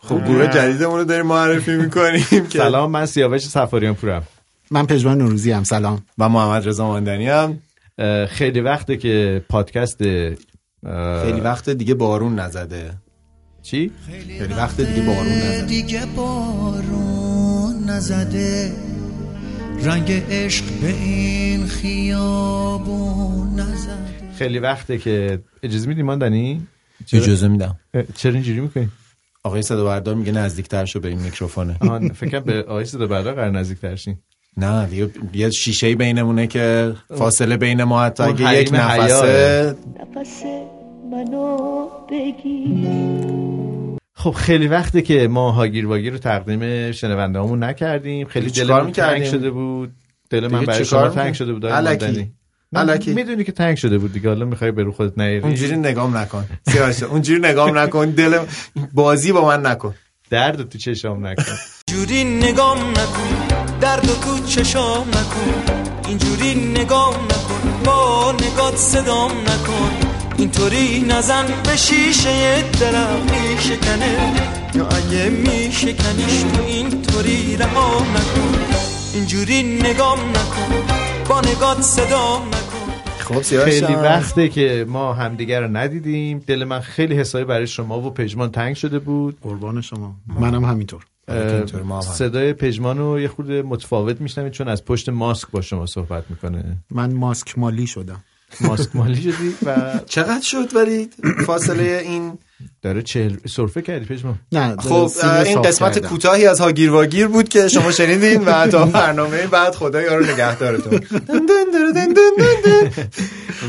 خب گروه جدیدمون رو داریم معرفی می‌کنیم که سلام من سیاوش سفاریان پورم من پژمان نوروزی هم سلام. و محمد رضا ماندنی هم خیلی وقته که پادکست خیلی وقت دیگه بارون نزده. چی؟ خیلی وقت دیگه بارون نزده. دیگه بارون نزده. رنگ عشق به این خیابون نزده خیلی وقته که اجازه میدی ماندنی؟ اجازه میدم. چرا اینجوری می‌کنی؟ آقای صدا بردار میگه نزدیکتر شو به این میکروفونه. فکر کنم به آقای صدا بردار قرار نزدیک ترشین نه دیگه یه شیشه بینمونه که فاصله بین ما حتی اگه یک نفسه. نفس منو بگیر. خب خیلی وقته که ما هاگیر واگیر رو تقدیم شنونده همون نکردیم. خیلی دلمون؟ تنگ شده بود. دل من برای شما تنگ؟ شده بود. ماندنی. الکی. می‌دونی که تنگ شده بود دیگه. حالا می‌خوای به رو خودت نیاری. اونجوری نگام نکن. اونجوری نگام نکن. دل بازی با من نکن. درد تو چشام نکن. جوری نگام نکن. درد تو چشام نکن. اینجوری نگام نکن. با نگات صدام نکن. اینطوری نزن به شیشه دلم میشکنه. یا اگه میشکنیش تو اینطوری رها نکن. اینجوری نگام نکن. با نگات نکن. خب خیلی. وقته که ما همدیگر رو ندیدیم. دل من خیلی حسابی برای شما و پژمان تنگ شده بود. قربان شما. منم همینطور. صدای پژمان رو یه خورده متفاوت میشنوید چون از پشت ماسک با شما صحبت می‌کنه. من ماسک مالی شدم. ماسک مالی شدی و چقدر شد ولی فاصله این داره چهل سرفه کردی پژمان نه خب این قسمت. کوتاهی از هاگیر واگیر بود که شما شنیدین و تا برنامه بعد خدا یارو نگهدارتون.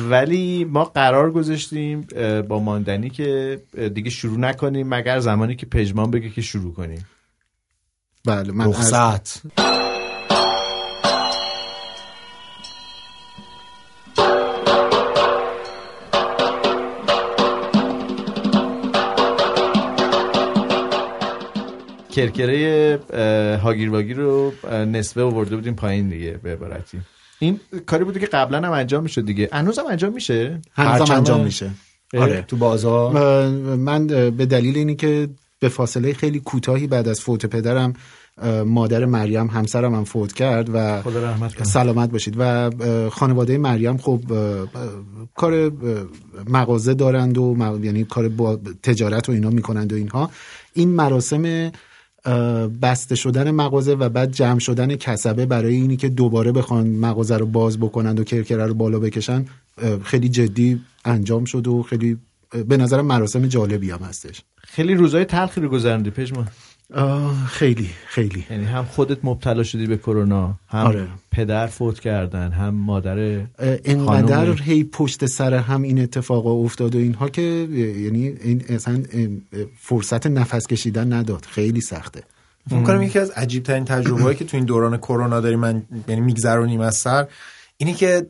ولی ما قرار گذاشتیم با ماندنی که دیگه شروع نکنیم مگر زمانی که پژمان بگه که شروع کنیم. بله من از- رخصت. کرکره هاگیر واگیر رو نصفه آورده بودیم پایین دیگه به عبارتی. این کاری بوده که قبلا هم انجام می‌شد دیگه. هنوز هم انجام میشه؟ هنوزم انجام میشه. آره. تو بازار؟ من به دلیل اینی که به فاصله خیلی کوتاهی بعد از فوت پدرم مادر مریم همسرم هم فوت کرد و خدا رحمت کنه. سلامت باشید. و خانواده مریم خب کار مغازه دارند و یعنی کار با تجارت و اینا می‌کنند و اینها. این مراسم بسته شدن مغازه و بعد جمع شدن کسبه برای اینی که دوباره بخوان مغازه رو باز بکنند و کرکره رو بالا بکشن خیلی جدی انجام شد و خیلی به نظر مراسم جالبی هم هستش. خیلی روزای تلخی رو گذروندی پژمان. خیلی خیلی یعنی هم خودت مبتلا شدی به کرونا هم آره. پدر فوت کردن هم مادر خانم. هی پشت سر هم این اتفاق افتاد و اینها که یعنی این اصلا فرصت نفس کشیدن نداد خیلی سخته فکر کنم یکی از عجیب ترین تجربه که تو این دوران کرونا داریم من یعنی میگذرونیم از سر اینه که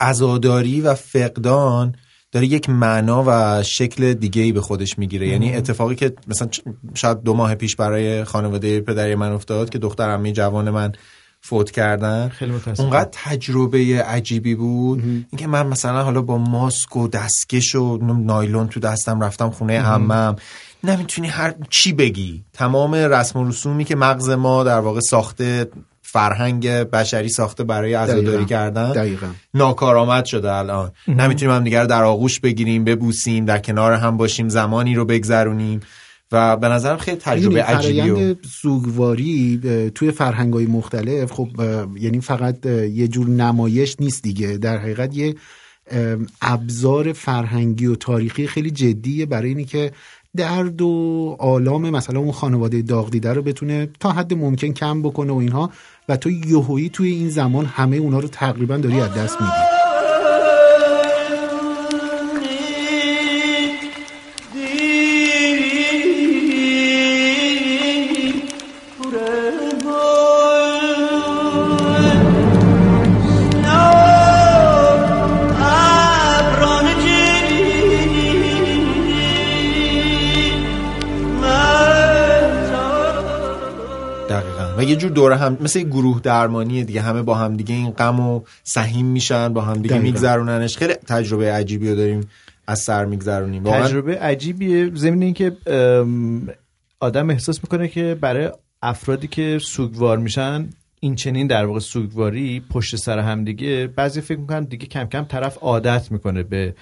عزاداری و فقدان داره یک معنا و شکل دیگه ای به خودش می‌گیره. یعنی اتفاقی که مثلا شاید دو ماه پیش برای خانواده پدری من افتاد که دختر عمه جوان من فوت کردن. خیلی. اونقدر تجربه عجیبی بود. اینکه من مثلا حالا با ماسک و دستکش و نایلون تو دستم رفتم خونه عمم. نمی‌تونی هر چی بگی. تمام رسم و رسومی که مغز ما در واقع ساخته فرهنگ بشری ساخته برای عزاداری. کردن. دقیقا. ناکارآمد شده الان. نمی‌تونیم هم دیگر در آغوش بگیریم ببوسیم در کنار هم باشیم زمانی رو بگذرونیم. و به نظرم خیلی تجربه عجیبی و سوگواری توی فرهنگ های مختلف خب یعنی فقط یه جور نمایش نیست دیگه. در حقیقت یه ابزار فرهنگی و تاریخی خیلی جدیه برای اینی که درد و آلام مثلا اون خانواده داغ دیده رو بتونه تا حد ممکن کم بکنه و اینها. و تو یهویی توی این زمان همه اونا رو تقریبا داری از دست میدی. و یه جور دوره هم مثل گروه درمانیه دیگه همه با هم دیگه این غم و سهیم میشن با هم دیگه. میگذروننش. خیلی تجربه عجیبی رو داریم از سر میگذرونیم. تجربه عجیبیه. ضمن اینکه ام، آدم احساس می‌کنه که برای افرادی که سوگوار میشن این چنین در واقع سوگواری پشت سر هم دیگه بعضی فکر می‌کنن دیگه کم کم طرف عادت می‌کنه به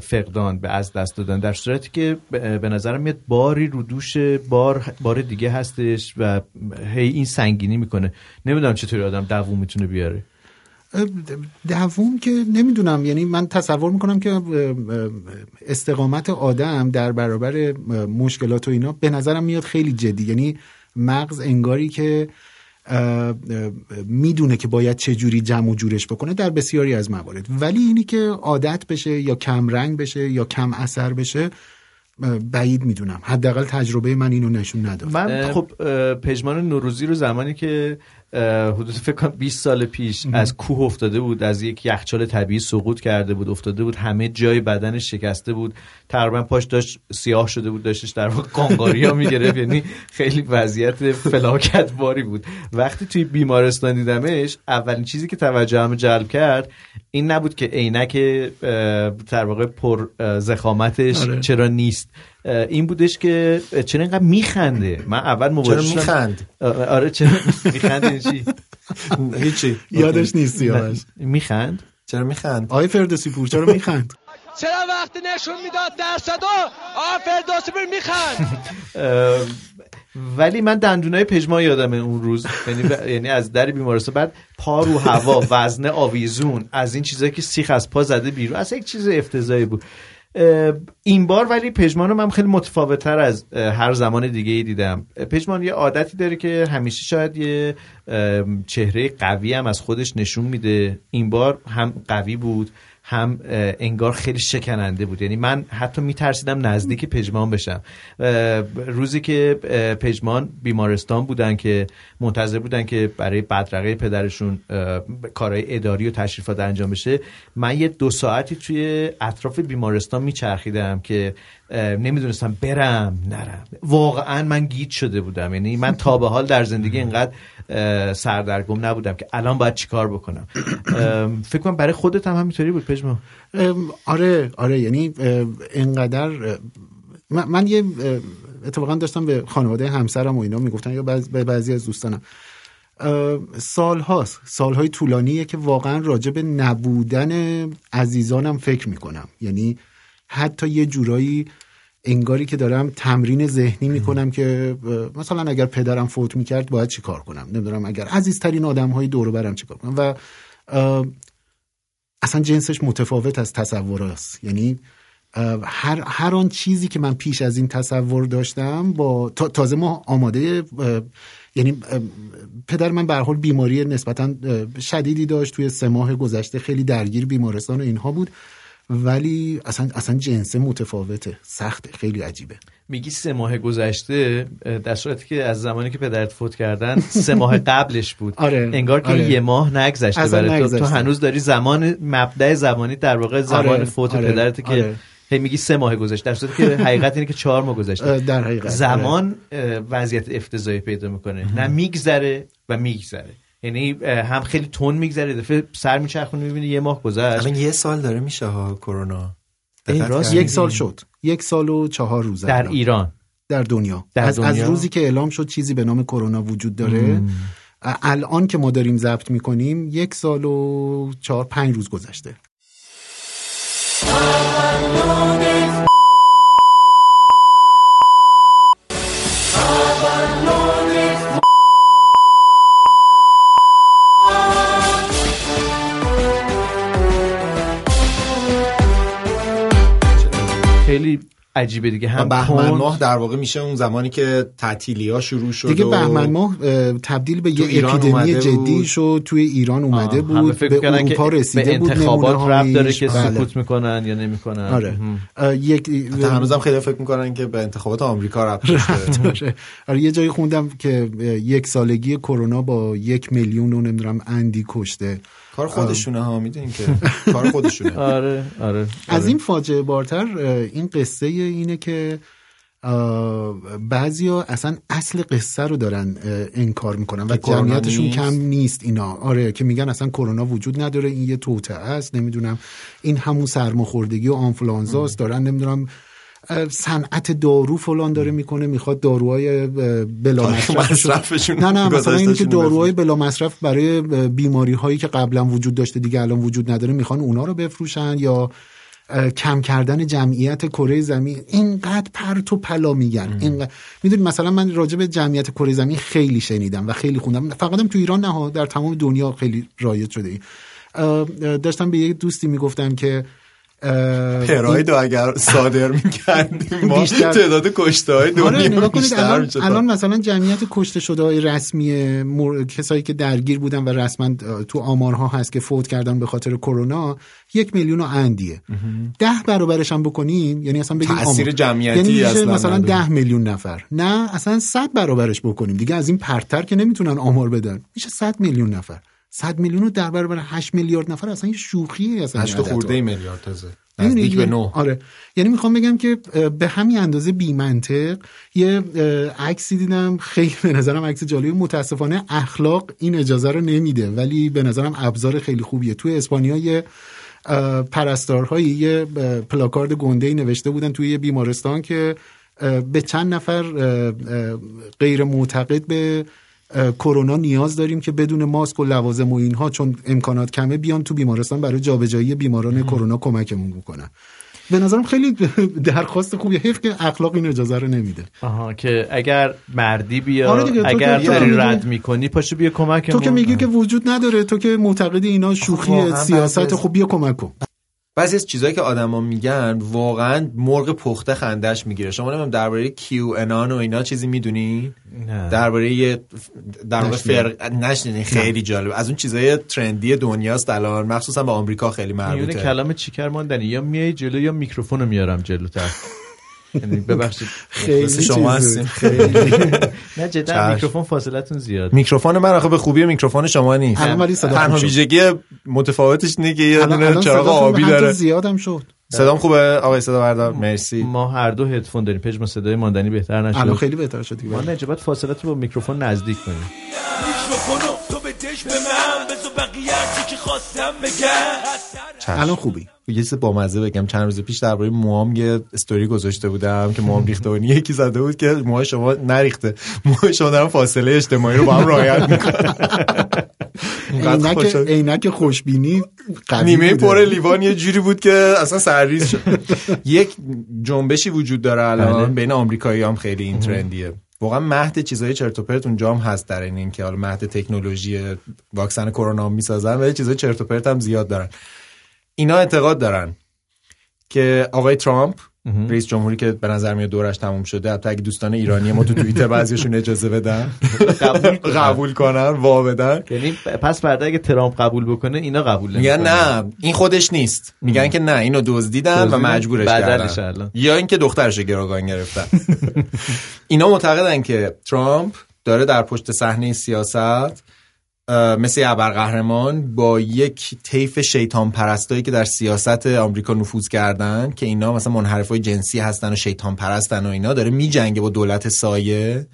فقدان به از دست دادن در صورتی که به نظرم میاد باری رو دوش بار بار دیگه هستش و هی این سنگینی می‌کنه. نمی‌دونم چطوری آدم دووم می‌تونه بیاره. دووم که نمی‌دونم یعنی من تصور می‌کنم که استقامت آدم در برابر مشکلات و اینا به نظرم میاد خیلی جدی. یعنی مغز انگاری که می‌دونه که باید چه جوری جمع و جورش بکنه در بسیاری از موارد ولی اینی که عادت بشه یا کم رنگ بشه یا کم اثر بشه بعید می‌دونم حداقل تجربه من اینو نشون نداد من. خب پژمان نوروزی رو زمانی که حدود فکر کنم 20 سال پیش از کوه افتاده بود از یک یخچال طبیعی سقوط کرده بود افتاده بود. همه جای بدنش شکسته بود. تقریبا پاش داشت سیاه شده بود داشتش در واقع قانقاریا می‌گرفت. یعنی خیلی وضعیت فلاکت باری بود. وقتی توی بیمارستان دیدمش اولین چیزی که توجهم جلب کرد این نبود که عینک در واقع پر زخامتش آره. چرا نیست. این بودش که چرا اینقدر میخنده؟ من اول چرا مواجه شدم- میخند آره چرا میخند چی؟ هیچی. یادش نیست سیاوش میخند؟ چرا میخند؟ آقای فردوسی پور چرا میخند؟ چرا وقتی نشون می‌داد درصدو آ فردوسی بر میخند؟ ولی من دندونای پژمان یادمه اون روز. یعنی ب- یعنی از در بیمارستان. بعد پا رو هوا وزنه آویزون از این چیزایی که سیخ از پا زده بیرون. اصلا یک چیز افتضاحی بود. این بار ولی پژمان رو من خیلی متفاوتتر از هر زمان دیگه ای دیدم پژمان یه عادتی داره که همیشه شاید یه چهره قوی هم از خودش نشون میده. این بار هم قوی بود. هم انگار خیلی شکننده بود. یعنی من حتی میترسیدم نزدیک پژمان بشم. روزی که پژمان بیمارستان بودن که منتظر بودن که برای بدرقه پدرشون کارهای اداری و تشریفات انجام بشه من یه دو ساعتی توی اطراف بیمارستان میچرخیدم که نمی‌دونستم برم نرم. واقعا من گیج شده بودم. یعنی من تا به حال در زندگی اینقدر سردرگم نبودم که الان باید چیکار بکنم. فکر کنم برای خودت هم همینطوری بود. پژمان آره آره یعنی انقدر اه، من, من یه اتفاقا داشتم به خانواده همسرم و اینا می‌گفتن یا به بعضی از دوستانم. اه، سالهاست. سالهای طولانیه که واقعا راجع به نبودن عزیزانم فکر می‌کنم. یعنی حتی یه جورایی انگاری که دارم تمرین ذهنی می‌کنم که مثلا اگر پدرم فوت می‌کرد باید چی کار کنم؟ نمی‌دونم اگر عزیزترین آدم های دور برم چی کار کنم؟ و اصلا جنسش متفاوت از تصور است. یعنی هر هر آن چیزی که من پیش از این تصور داشتم با تا- تازه ما آماده یعنی پدر من به حال بیماری نسبتا شدیدی داشت. توی سه ماه گذشته خیلی درگیر بیمارستان و اینها بود. ولی اصلا اصلا جنسه متفاوته. سخته. خیلی عجیبه. میگی سه ماه گذشته در صورتی که از زمانی که پدرت فوت کردن سه ماه قبلش بود. آره، انگار که آره. یه ماه نگذشته برای تو. تو. هنوز داری زمان مبدع زمانی در واقع زمان آره، فوت آره، پدرت که آره. هی میگی سه ماه گذشته. در صورتی که حقیقت اینه که چهار ماه گذشته. در حقیقت. زمان وضعیت افتضاحی پیدا می‌کنه. نه میگذره و میگذره. یعنی هم خیلی تون میگذره دفعه سر میچرخونی می‌بینی یه ماه گذشت. الان یه سال داره میشه ها کرونا. راست؟ یک سال شد. یک سال و چهار روز در الان. ایران. در دنیا. در از, از؟ روزی که اعلام شد چیزی به نام کرونا وجود داره. الان که ما داریم ضبط می‌کنیم یک سال و چهار پنج روز گذشته. عجیبه دیگه هم بهمن. ماه در واقع میشه اون زمانی که تعطیلی ها شروع شد دیگه بهمن ماه اه، تبدیل به یه اپیدمی جدی. شد توی ایران اومده بود فکر به می‌کردن اروپا رسیده به بود انتخابات. ربط داره که بله. سکوت می‌کنن یا نمی‌کنن آره یک هنوزم خیلی فکر می‌کنن که به انتخابات آمریکا ربط داشته آره. آره یه جایی خوندم که یک سالگی کرونا با یک میلیون و نمی‌دونم اندی کشته کار خودشونه ها می‌دونین که کار خودشونه. آره آره. از آره. این فاجعه بارتر این قصه اینه که بعضیا اصلا اصل قصه رو دارن انکار می‌کنن و جمعیتشون نیست؟ کم نیست اینا. آره که میگن اصلا کرونا وجود نداره این یه توطعه است نمی‌دونم این همون سرماخوردگی و آنفلانزا است دارن نمی‌دونم صنعت دارو فلان داره می‌کنه می‌خواد داروهای بلا مصرف نه نه مثلا این که داروهای بلا مصرف برای بیماری هایی که قبلا وجود داشته دیگه الان وجود نداره می‌خوان اونا رو بفروشن یا کم کردن جمعیت کره زمین. اینقدر پرت و پلا میگن. اینقدر می‌دونی مثلا من راجع به جمعیت کره زمین خیلی شنیدم و خیلی خوندم. فقط هم تو ایران نه در تمام دنیا خیلی رایج شده داشتم به یک دوستی می‌گفتم که اه، پراید اگر صادر می‌کردیم ما بیشتر- تعداد کشته های آره دنیا بیشتر الان, الان مثلا جمعیت کشته شده های رسمی مر... کسایی که درگیر بودن و رسما تو آمارها هست که فوت کردن به خاطر کرونا یک میلیون و اندیه. ده برابرش هم بکنیم یعنی اصلا بگیم تأثیر آمار. جمعیتی یعنی اصلا مثلا نداره. ده میلیون نفر. نه اصلا صد برابرش بکنیم. دیگه از این پرتر که نمی‌تونن آمار بدن. میشه صد میلیون نفر. صد میلیون رو در برابر 8 میلیارد نفر اصلا یه شوخیه اصلا هشت این عددها. خورده میلیارد تازه. نزدیک به یه- نه. آره. یعنی می‌خوام بگم که به همین اندازه بی منطق یه عکسی دیدم. خیلی به نظرم عکس جالبی. متاسفانه اخلاق این اجازه رو نمیده. ولی به نظرم ابزار خیلی خوبیه. توی اسپانیا یه پرستارهایی یه پلاکارد گنده ای نوشته بودن توی یه بیمارستان که به چند نفر غیر معتقد به کرونا نیاز داریم که بدون ماسک و لوازم و اینها چون امکانات کمه بیان تو بیمارستان برای جابجایی بیماران کرونا کمکمون بکنن. به نظرم خیلی درخواست خوبیه حیف که اخلاق این اجازه رو نمیده. آها که اگر مردی بیا آره اگر داری رد می‌کنی پاشو بیا کمک تو که میگی که وجود نداره تو که معتقد اینا شوخی واقعا سیاست خب بیا کمک کن بعضی از چیزهایی که آدما میگن واقعا مرغ پخته خندش می‌گیره. شما نمی‌دونم درباره کیو انان و اینا چیزی می‌دونی؟ درباره در واقع. فرق نشنیدین خیلی جالب از اون چیزای ترندی دنیاست الان. مخصوصا به آمریکا خیلی میونه مربوطه. کلام چیکر ماندنی یا میای جلو یا میکروفون رو میارم جلوتر. ببخشید خیلی شما. هستیم. خیلی. نه جدا. میکروفون فاصلتون زیاد میکروفون من آخه به خوبی میکروفون شما نیست. تنها. ویژگی متفاوتش اینه که یه دونه چراغ آبی داره. زیادم شد. صدام خوبه؟ آقای صدا بردار مرسی. ما هر دو هدفون داریم. پژمان صدای ماندنی بهتر نشد. الان خیلی بهتر شد دیگه. ما نجابت فاصلت رو با میکروفون نزدیک کنیم. میکروفونو تو بتش به من بزو بقیه چی که خواستم بگم. الان خوبی. یه چیز بامزه بگم. چند روز پیش درباره موام یه استوری گذاشته بودم که موام ریخته بود. یکی زده بود که موهای شما نریخته. موهای شما دارن فاصله اجتماعی رو با هم رعایت می‌کنن. عینک عینک خوشبینی نیمه. پر لیوان یه جوری بود که اصلا سرریز شد. یک جنبشی وجود داره الان بله. بین آمریکایی هم خیلی این ترندیه. واقعا مهد چیزای چرت و پرت اونجا هم هست در این اینکه حالا مهد تکنولوژی واکسن کرونا می‌سازن ولی چیزای چرت و پرت هم زیاد دارن. اینا اعتقاد دارن که آقای ترامپ رئیس جمهوری که به نظر میاد دورش تموم شده حتی اگه دوستان ایرانی ما تو توییتر بعضیشون اجازه بدن قبول کنن. وا بدن یعنی پس فردا اگه ترامپ قبول بکنه اینا قبول میگن نمی‌کنن. نه این خودش نیست میگن که نه اینو دزدیدن و مجبورش کردن. یا اینکه دخترش رو گروگان گرفتن اینا معتقدن که ترامپ داره در پشت صحنه سیاست مثل ابرقهرمان با یک طیف شیطان پرستایی که در سیاست آمریکا نفوذ کردن که اینا مثلا منحرفای جنسی هستن و شیطان پرستن و اینا داره میجنگه با دولت سایه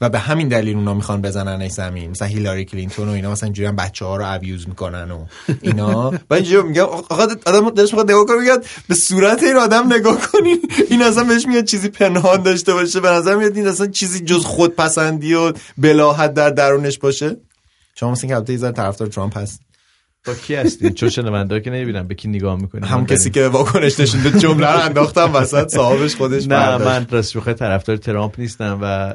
و به همین دلیل اونا می‌خوان بزنن زمین. مثلا هیلاری کلینتون و اینا مثلا اینجوری هم بچه ها رو ابیوز می‌کنن و اینا. و اینجوری میگم آقا آدم دلش می‌خواد نگاه کنه میگه به صورت این آدم نگاه کنین این اصلا بهش میاد چیزی پنهان داشته باشه به نظر میاد این اصلا چیزی جز خودپسندی و بلاحت در درونش باشه. شما مثل که البته یه ذره طرفدار ترامپ هست. با کی هستین؟ چون شنونده که نمی‌بینم به کی نگاه می‌کنی همون کسی که واکنش نشون داد جمله رو انداختم وسط صاحبش خودش نه. من راست شوخه طرفدار ترامپ نیستم و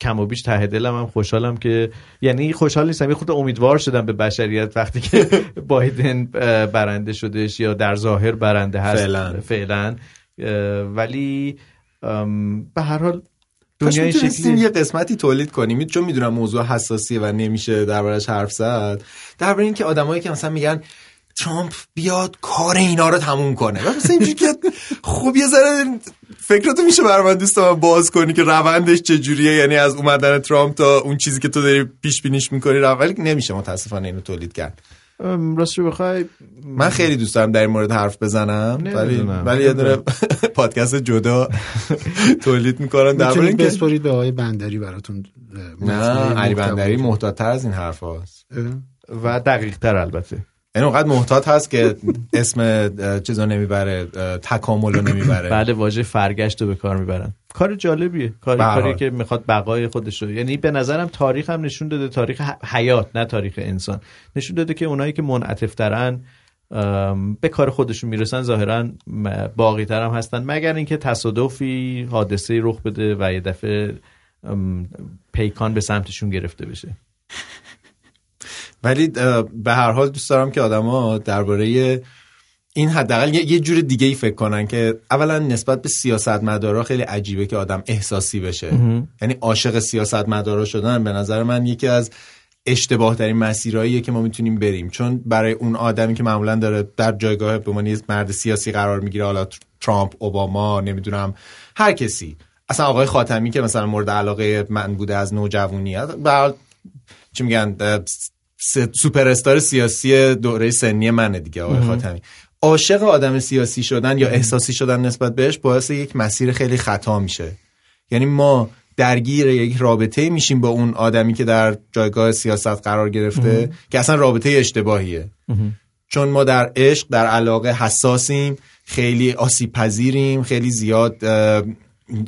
کم و بیش ته دلم هم خوشحالم که یعنی خوشحال نیستم. یه خود امیدوار شدم به بشریت وقتی که بایدن برنده شدش یا در ظاهر برنده هست. فعلاً. ولی به هر حال کاش دنیا این می‌تونستیم شکلی یه قسمتی تولید کنیم. چون می‌دونم موضوع حساسیه و نمیشه دربارش حرف زد. درباره اینکه آدمایی که مثلا میگن ترامپ بیاد کار اینا رو تموم کنه. و مثلا اینجوری که خب یه ذره فکراتو میشه برای من دوست دارم باز کنی که روندش چجوریه. یعنی از اومدن ترامپ تا اون چیزی که تو داری پیش بینیش می‌کنی ولی نمیشه متاسفانه اینو تولید کرد. ام، راست رو بخوای من خیلی دوست دارم در این مورد حرف بزنم ولی. ولی یه دونه پادکست جدا تولید می‌کنم در می‌تونید اینکه بسپارید به آقای بندری براتون نه علی بندری محتاط‌تر از این حرف هاست اه. و دقیق تر البته یعنی اونقدر محتاط هست که اسم چیزا نمی‌بره تکامل رو نمی‌بره. بعد واژه فرگشت رو به کار می‌برن. کار جالبیه. کار کاری. که می‌خواد بقای خودش رو یعنی به نظرم تاریخ هم نشون داده تاریخ حیات نه تاریخ انسان. نشون داده که اونایی که منعطف ترن به کار خودشون می‌رسن ظاهرا باقی تر هم هستن. مگر اینکه تصادفی حادثه رخ بده و یه دفعه پیکان به سمتشون گرفته بشه. ولی به هر حال دوست دارم که آدما درباره این حداقل یه, جور دیگه ای فکر کنن که اولا نسبت به سیاستمدارا خیلی عجیبه که آدم احساسی بشه. یعنی عاشق سیاستمدارا شدن. به نظر من یکی از اشتباه ترین مسیرهاییه که ما می‌تونیم بریم. چون برای اون آدمی که معمولا داره در جایگاه به عنوان مرد سیاسی قرار می‌گیره حالا ترامپ اوباما نمی‌دونم هر کسی. اصلا آقای خاتمی که مثلا مورد علاقه من بوده از نوجوانی به چی میگن سوپر استار سیاسی دوره سنی منه دیگه آقای خاتمی. عاشق آدم سیاسی شدن یا احساسی شدن نسبت بهش باعث یک مسیر خیلی خطا میشه. یعنی ما درگیر یک رابطه میشیم با اون آدمی که در جایگاه سیاست قرار گرفته که اصلا رابطه اشتباهیه. چون ما در عشق در علاقه حساسیم خیلی آسیب پذیریم خیلی زیاد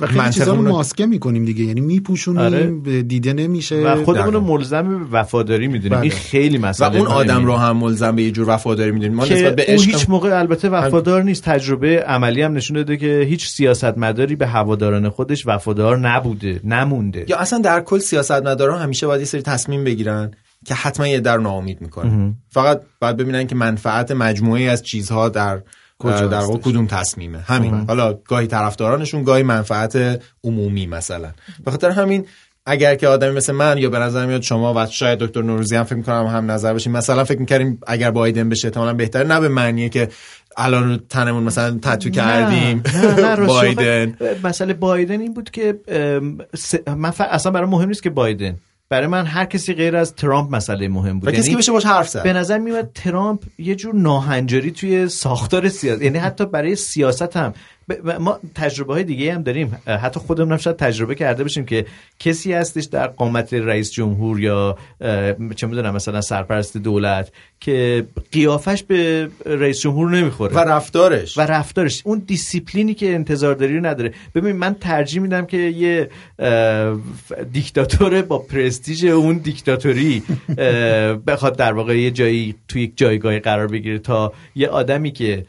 و خیلی چیزا رو ماسکه می‌کنیم دیگه. یعنی میپوشونیم آره. دیده نمیشه. و خودمون رو. ملزم به وفاداری می‌دونیم. بله. این خیلی و مسئله اون آدم. رو هم ملزم به یه جور وفاداری می‌دونیم. ما که نسبت به عشق هیچ موقع البته وفادار نیست. تجربه عملی هم نشون داده که هیچ سیاستمداری به هواداران خودش وفادار نبوده نمونده. یا اصلا در کل سیاستمداران همیشه باید یه سری تصمیم بگیرن که حتما یه در ناامید می‌کنه فقط باید ببینن که منفعت مجموعی از چیزها در در واقع؟ کدوم تصمیمه؟ همین. حالا گاهی طرفدارانشون گاهی منفعت عمومی مثلا. به خاطر همین اگر که آدمی مثل من یا به نظر میاد شما و شاید دکتر نوروزی هم فکر می‌کنم هم نظر باشیم مثلا فکر می‌کردیم اگر بایدن بشه احتمالاً بهتره نه به معنیه که الان رو تنمون مثلا تتو کردیم. نه نه بایدن. مسئله بایدن این بود که اصلا برای مهم نیست که بایدن. برای من هر کسی غیر از ترامپ مسئله مهم بود. کسی یعنی بشه باش حرف زد. به نظر میاد ترامپ یه جور ناهنجاری توی ساختار سیاست. یعنی حتی برای سیاست هم ب- ما تجربه های دیگه هم داریم. حتی خودمون هم شاید تجربه کرده باشیم که کسی هستش در قامت رئیس جمهور یا چه می‌دونم مثلا سرپرست دولت که قیافش به رئیس جمهور نمی‌خوره. و رفتارش. و رفتارش. اون دیسیپلینی که انتظار داری رو نداره. ببین من ترجیح میدم که یه دیکتاتور با پرستیژ اون دیکتاتوری بخواد در واقع یه جایی توی یک جایگاهی قرار بگیره تا یه آدمی که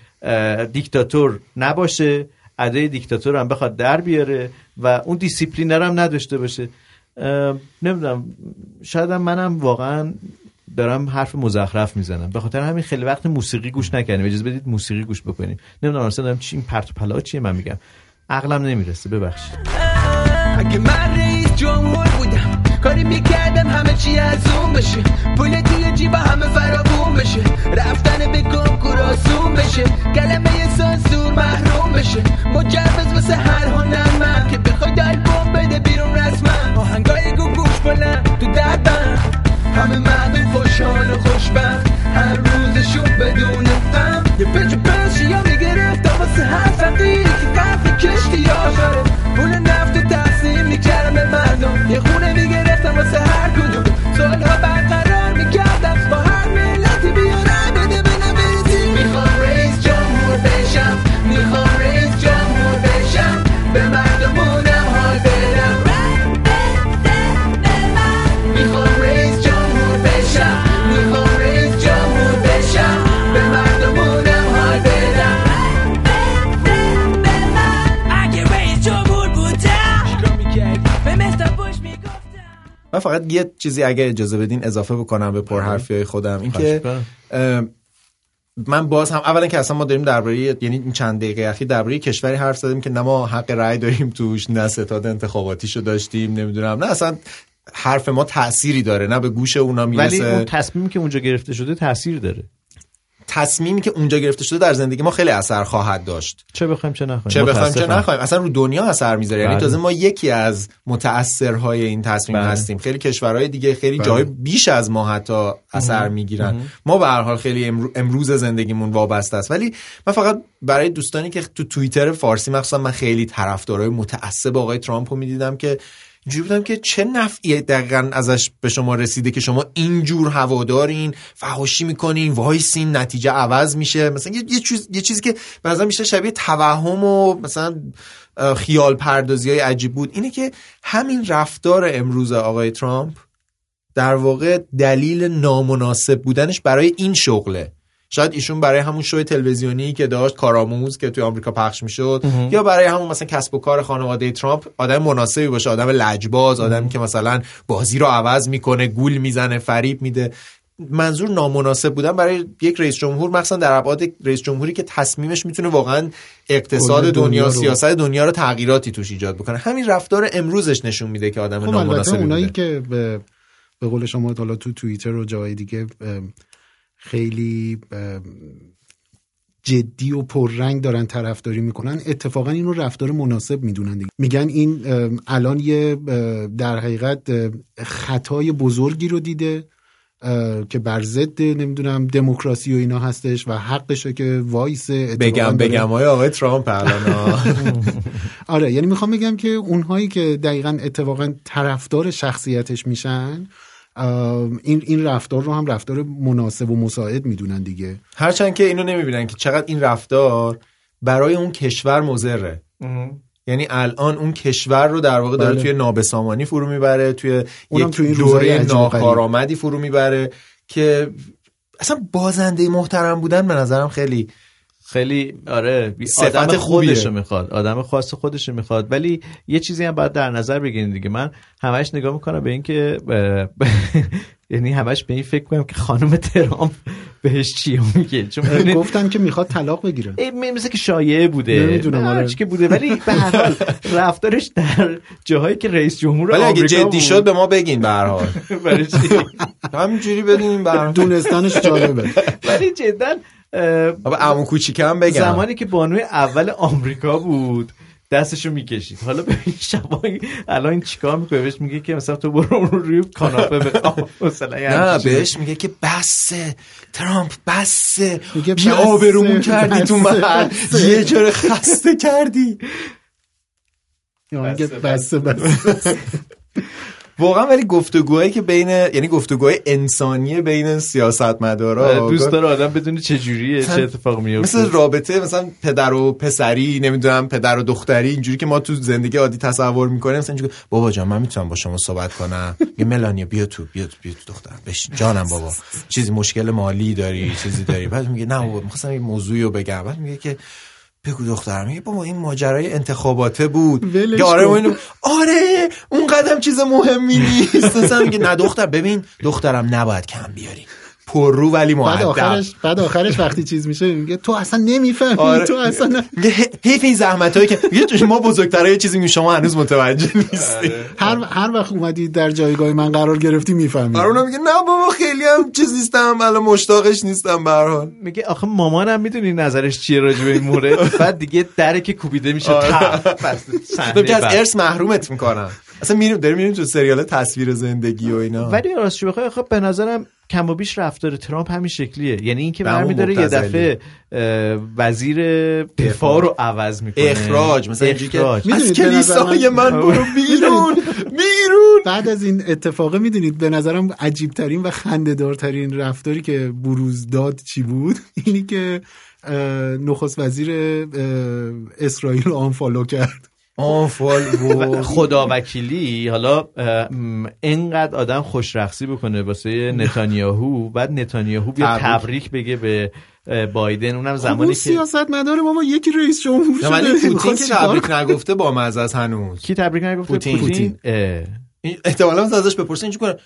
دیکتاتور نباشه ادای دیکتاتور هم بخواد در بیاره و اون دیسیپلین هم نداشته باشه. نمی‌دونم شاید منم واقعا دارم حرف مزخرف می‌زنم. به خاطر همین خیلی وقت موسیقی گوش نکردیم. اجازه بدید موسیقی گوش بکنیم. نمی‌دونم اصلا دارم چی این پرت و پلا چیه من میگم. عقلم نمی‌رسه ببخشید. اگه من رئیس جمهور بودم کاری می‌کردم همه چی از اون بشه. پول توی جیب همه فراوون بشه. رفتن به کنکور آسون بشه. کلمه سانسور محروم بشه. مجوز واسه هر هنرمند که بخواد آلبوم بده بیرون رسما. آهنگای گو گوش بلند تو دردن همه مردم خوشحال و خوشبخت. هر روزشون بدون غم. یه پنج پنج یا می‌گرفتم واسه هر فقیری که قبل کشتی آخره. پول نفت و تقسیم مردم. یه خونه می‌گرفتم واسه هر کدوم. سالها برقرار من فقط یه چیزی اگه اجازه بدین اضافه بکنم به پرحرفی های خودم. این که اه، من باز هم اولا که اصلا ما داریم درباره یعنی این چند دقیقه اخیر درباره کشوری حرف زدیم که نه ما حق رأی داریم توش نه ستاد انتخاباتیشو داشتیم نمی‌دونم نه اصلا حرف ما تأثیری داره نه به گوش اونا ولی می‌رسه اون تصمیمی که اونجا گرفته شده تاثیر داره. تصمیمی که اونجا گرفته شده در زندگی ما خیلی اثر خواهد داشت. چه بخوایم چه نخوایم. چه بخوایم چه. نخوایم. اصلا رو دنیا اثر می‌ذاره. یعنی بله. تازه ما یکی از متاثرهای این تصمیم بله. هستیم. خیلی کشورهای دیگه خیلی جای بیش از ما حتی اثر می‌گیرن. ما به هر حال خیلی امرو- امروز زندگیمون وابسته است. ولی من فقط برای دوستانی که تو توییتر فارسی مخصوصا من خیلی طرفدارای متعصب آقای ترامپ رو می‌دیدم که اینجوری بودم که چه نفعی دقیقا ازش به شما رسیده که شما اینجور هوادارین فحاشی می‌کنین وایسین نتیجه عوض میشه؟ مثلا یه, چیز، یه چیزی که نظر میشه شبیه توهم و مثلا خیال پردازی های عجیب بود. اینه که همین رفتار امروز آقای ترامپ در واقع دلیل نامناسب بودنش برای این شغله. شاید ایشون برای همون شو تلویزیونی که داشت کارآموز که توی آمریکا پخش می‌شد یا برای همون مثلا کسب و کار خانواده ترامپ آدم مناسبی باشه آدم لجباز آدمی که مثلا بازی رو عوض می‌کنه گول می‌زنه فریب میده. منظور نامناسب بودن برای یک رئیس جمهور مخصوصا در ابعاد رئیس جمهوری که تصمیمش می‌تونه واقعا اقتصاد دنیا, دنیا سیاست دنیا رو تغییراتی توش ایجاد بکنه. همین رفتار امروزش نشون میده که آدم خب نامناسبی اونایی که به, به قول شما حالا تو توییتر و جای دیگه خیلی جدی و پررنگ دارن طرفداری می‌کنن. اتفاقا اینو رفتار مناسب می‌دونن دیگه. میگن این الان یه در حقیقت خطای بزرگی رو دیده که بر ضد نمی‌دونم دموکراسی و اینا هستش و حقشه که وایس بگم بگم های آقای ترامپ الان. آره یعنی می‌خوام بگم که اونهایی که دقیقا اتفاقا طرفدار شخصیتش میشن این این رفتار رو هم رفتار مناسب و مساعد می‌دونن دیگه هرچند که اینو نمی‌بینن که چقدر این رفتار برای اون کشور مضره یعنی الان اون کشور رو در واقع داره بله. توی نابسامانی فرو می‌بره توی یک توی دوره. ناکارآمدی فرو می‌بره که اصلا بازنده محترم بودن به نظرم خیلی خیلی آره صفت آدم. خودشو می‌خواد آدم خاص خودشو می‌خواد. ولی یه چیزی هم باید در نظر بگیرین دیگه. من همش نگاه می‌کنم به این که اه، یعنی همش به این فکر کنم که خانم ترامپ بهش چی میگه. چون گفتن که می‌خواد طلاق بگیره. این مثل که شایعه بوده. نمی‌دونم، نه، آره. که بوده. ولی به هر حال رفتارش در جاهایی که رئیس جمهور ولی اگه جدی شد به ما بگین به هر حال. برای چی؟ همینجوری بدونیم به. دونستانش جالبه. ولی جدا بابا عمو کوچیکم بگم. زمانی که بانوی اول آمریکا بود دستشو می‌کشید. حالا ببین شبا الان این چیکار می‌کنه؟ بهش میگه که مثلا تو برو رو روی کاناپه بخواب. نه. بهش میگه که بسه ترامپ بسه. میگه بی بسه، آبرومون کردی تو محل. یه جور خسته کردی. بسه. بسه. واقعا ولی گفتگوهایی که بین یعنی گفتگوهای انسانی بین سیاستمدارا دوست داره آدم بدونه چه جوریه چه اتفاق میفته. مثل رابطه مثلا پدر و پسری نمی‌دونم پدر و دختری اینجوری که ما تو زندگی عادی تصور می‌کنیم مثلا اینجوری بابا جان من می‌تونم با شما صحبت کنم. یه ملانیا بیا تو بیا تو بیا تو دخترم. بشین جانم بابا چیزی مشکل مالی داری چیزی داری. بعد میگه نه بابا می‌خواستم یه موضوعی رو بگم. بعد میگه که بگو دخترم. میگه بابا این ماجرای انتخاباته بود. آره اینو آره اون قدم چیز مهمی نیست. مثلا میگه نه دختر ببین دخترم نباید کم بیاری. پررو ولی بعد مؤدب. آخرش بعد آخرش وقتی چیز میشه میگه تو اصلا نمی‌فهمی آره. تو اصلا ح- حیف این زحمت هایی که میگه ما بزرگترها یه چیزی میگه شما هنوز متوجه نیستی. هر هر وقت اومدی در جایگاه من قرار گرفتی می‌فهمی. آره اونم میگه نه بابا خیلی هم چیز نیستم الان مشتاقش نیستم به هر حال. میگه آخه مامانم می‌دونی نظرش چیه راجع به این مورد بعد دیگه در که کوبیده میشه آره. که از بعد. ارث محرومت می‌کنن اصلا میریم داریم میریم تو سریال تصویر زندگی و اینا. ولی راستش بخوای خب به نظرم کم و بیش رفتار ترامپ همین شکلیه. یعنی اینکه به همون برمیداره یه. دفعه وزیر دفاع رو عوض می‌کنه. اخراج مثلا اینجوری که اخراج. از کلیسای من- من برو بیرون بیرون. بعد از این اتفاقه می‌دونید به نظرم عجیب ترین و خنده دارترین رفتاری که بروز داد چی بود؟ اینی که نخست وزیر اسرائیل رو آنفالو کرد. آنفال و خدا وکیلی حالا انقدر آدم خوشرخصی بکنه واسه نتانیاهو بعد نتانیاهو بیا تبریک. تبریک بگه به بایدن. اونم اون زمانی که سیاست مدار بابا یکی رئیس جمهور نه، ولی شده پوتین که چیکار تبریک نگفته با مزه از هنوز. کی تبریک نگفته؟ پوتین. پوتین؟ احتمالا ازش بپرسه اینجوری کنه.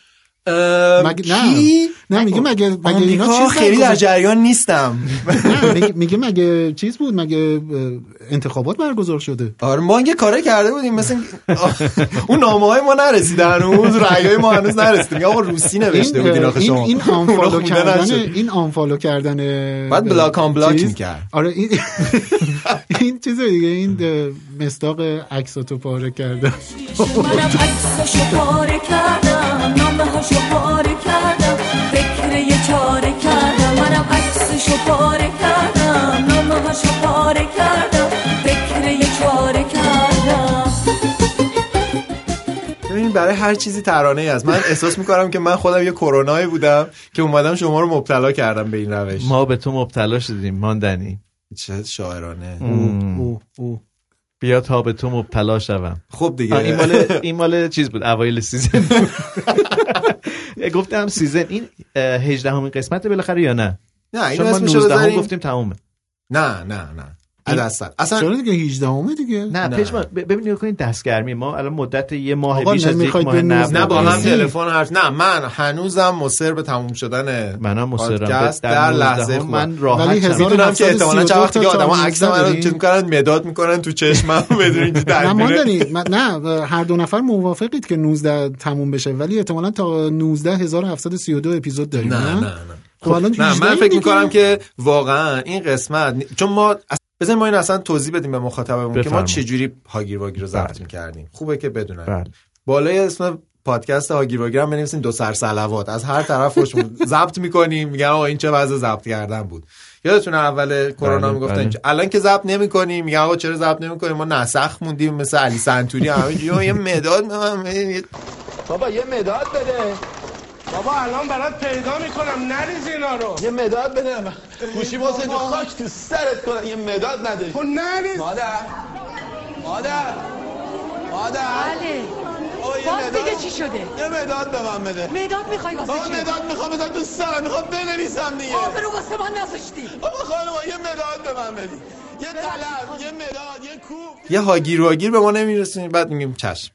مگه نه. کی؟ نه میگه مگه مگه اینا چیز خیلی در جریان نیستم. نه، میگه- مگه چیز بود؟ مگه انتخابات برگزار شده؟ آره ما یه کاره کرده بودیم مثل اون نامه های ما نرسیده هنوز رأی های ما هنوز نرسیده میگه آقا روسی نوشته این بودین آخه این شما. این آنفالو کردن. این آنفالو کردن بعد بلاک آن بلاک می‌کرد. آره این این چیز دیگه این مصداق عکساتو پاره کرده منم عکسشو پاره کردم. هاشو پاره کردم. فکر یه چاره کردم. منم عکسشو پاره کردم. نامه هاشو پاره کردم. فکر یه چاره کردم. ببینید برای هر چیزی ترانه ای هست. من احساس می‌کنم که من خودم یه کرونایی بودم که اومدم شما رو مبتلا کردم به این روش. ما به تو مبتلا شدیم ماندنی. چه شاعرانه. او او بیا تا به تو مبتلا شوم. خب دیگه. این مال این مال چیز بود؟ اوایل سیزن بود. گفتم سیزن این 18 همین قسمت بالاخره یا نه؟ نه این چون ما اسمشو 19 هم بذاریم. گفتیم تمومه. نه نه نه. اصلا اصلا چرا دیگه 18 همه دیگه؟ نه پشما ببینید کنید دستگرمی. ما الان مدت یه ماه بیش از یک ماه نبود. نوزده نه با هم. تلفن حرف نه من هنوزم مصر به تموم شدن منم مصرم. در در 19 لحظه هم خوبم. من راحت می‌دونم که احتمالاً چند وقتی که 732 آدما عکس من رو. چیز می‌کنن مداد می‌کنن تو چشمم بدون اینکه نه من- نه هر دو نفر موافقید که 19 تموم بشه. ولی احتمالا تا 19732 اپیزود داریم نه نه؟ نه خب الان نه 18 من فکر. می‌کنم که واقعا این قسمت چون ما بزن ما این اصلا توضیح بدیم به مخاطبمون که ما بفرمایید. چجوری هاگیر واگیر رو ضبط بله. می‌کردیم خوبه که بدونن بله. بالای اسم پادکست هاگیر واگیر هم بنویسیم دو سر صلوات از هر طرف خوشمون ضبط می‌کنیم میگن آقا این چه وضع ضبط کردن بود یادتونه اول کرونا بله، می‌گفتن. الان که ضبط نمی‌کنیم میگن آقا چرا ضبط نمی‌کنیم ما نسخ موندیم مثل علی سنتوری همه یه مداد به من بدین. بابا یه مداد بده بابا الان برات پیدا می‌کنم. نریز اینا رو. یه مداد بده گوشی واسه تو خاک تو سرت کنن یه مداد نداری تو نریز. مادر. مادر. مادر. بله. باز دیگه چی شده؟ یه مداد به من بده. مداد می‌خوای واسه چی؟ مداد می‌خوام. بزن تو سرم. می‌خوام بنویسم دیگه. آبرو واسه من نذاشتی. بابا خانم یه مداد به من بدی. یه قلم یه مداد یه کوب. یه هاگیر واگیر به ما نمیرسونیم بعد میگیم چشم.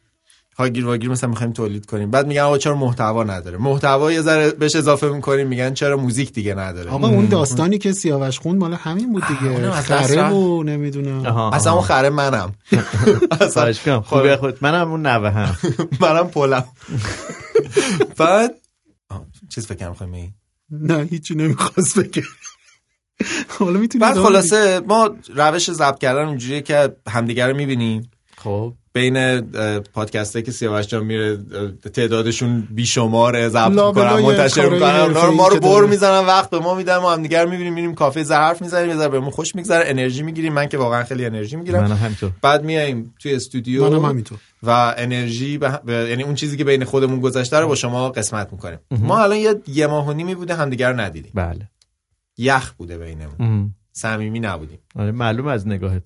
هاگیر واگیر مثلا می‌خوایم تولید کنیم. بعد میگن آقا چرا محتوا نداره؟ محتوا یه ذره بهش اضافه می‌کنیم میگن چرا موزیک دیگه نداره؟ آقا اون داستانی که سیاوش خوند مال همین بود دیگه. خره. و نمی‌دونم. اصلا. اون خره منم. کنم خوبه خود منم اون نوه هم. منم پلم. بعد چیز فکر کنم خواهیم نه هیچی نمی‌خواست بگه. حالا می‌تونی بعد خلاصه ما روش ضبط کردن اونجوریه که همدیگه رو می‌بینیم. خب. بین پادکست که سیاوش جان میره تعدادشون بیشماره ضبط می‌کنن منتشر می‌کنن. ما رو بر. می‌زنن وقت به ما میدن ما همدیگه رو می‌بینیم میریم کافه ظرف می‌زنیم یه ذره بهمون خوش میگذره انرژی می‌گیریم. من که واقعا خیلی انرژی می‌گیرم. منم همینطور. بعد میایم توی استودیو منم همینطور. و انرژی به... به- یعنی اون چیزی که بین خودمون گذشته رو با شما قسمت می‌کنیم. ما الان یه یه ماه و نیمی بوده همدیگه رو ندیدیم. بله. یخ بوده بینمون. صمیمی نبودیم. آره معلوم از نگاهت.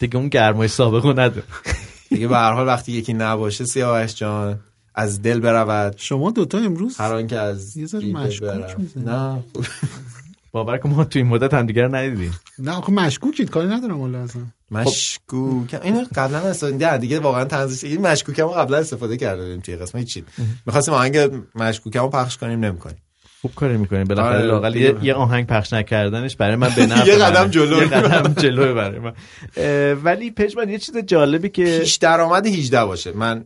دیگه اون گرمای سابقو نداره دیگه به هر حال وقتی یکی نباشه سیاوش جان. از دل برود. شما دوتا امروز هر آن که از یه ذره مشکوک. نه. باور کن ما توی این مدت هم دیگه ندیدیم. نه آخه مشکوکید. کاری ندارم والا اصلا. مشکوک. اینو قبلا استفاده نه دیگه واقعا تنظیش این مشکوکمو قبلا استفاده کرده بودیم توی قسمت چی؟ می‌خواستیم آهنگ مشکوکمو پخش کنیم نمی‌کنیم. خوب کاری می‌کنیم بالاخره آره، لاقل. یه, یه آهنگ پخش نکردنش برای من به نفع یه. قدم جلو. یه قدم جلو برای من ولی پشمان یه چیز جالبی که پیش درآمد 18 باشه من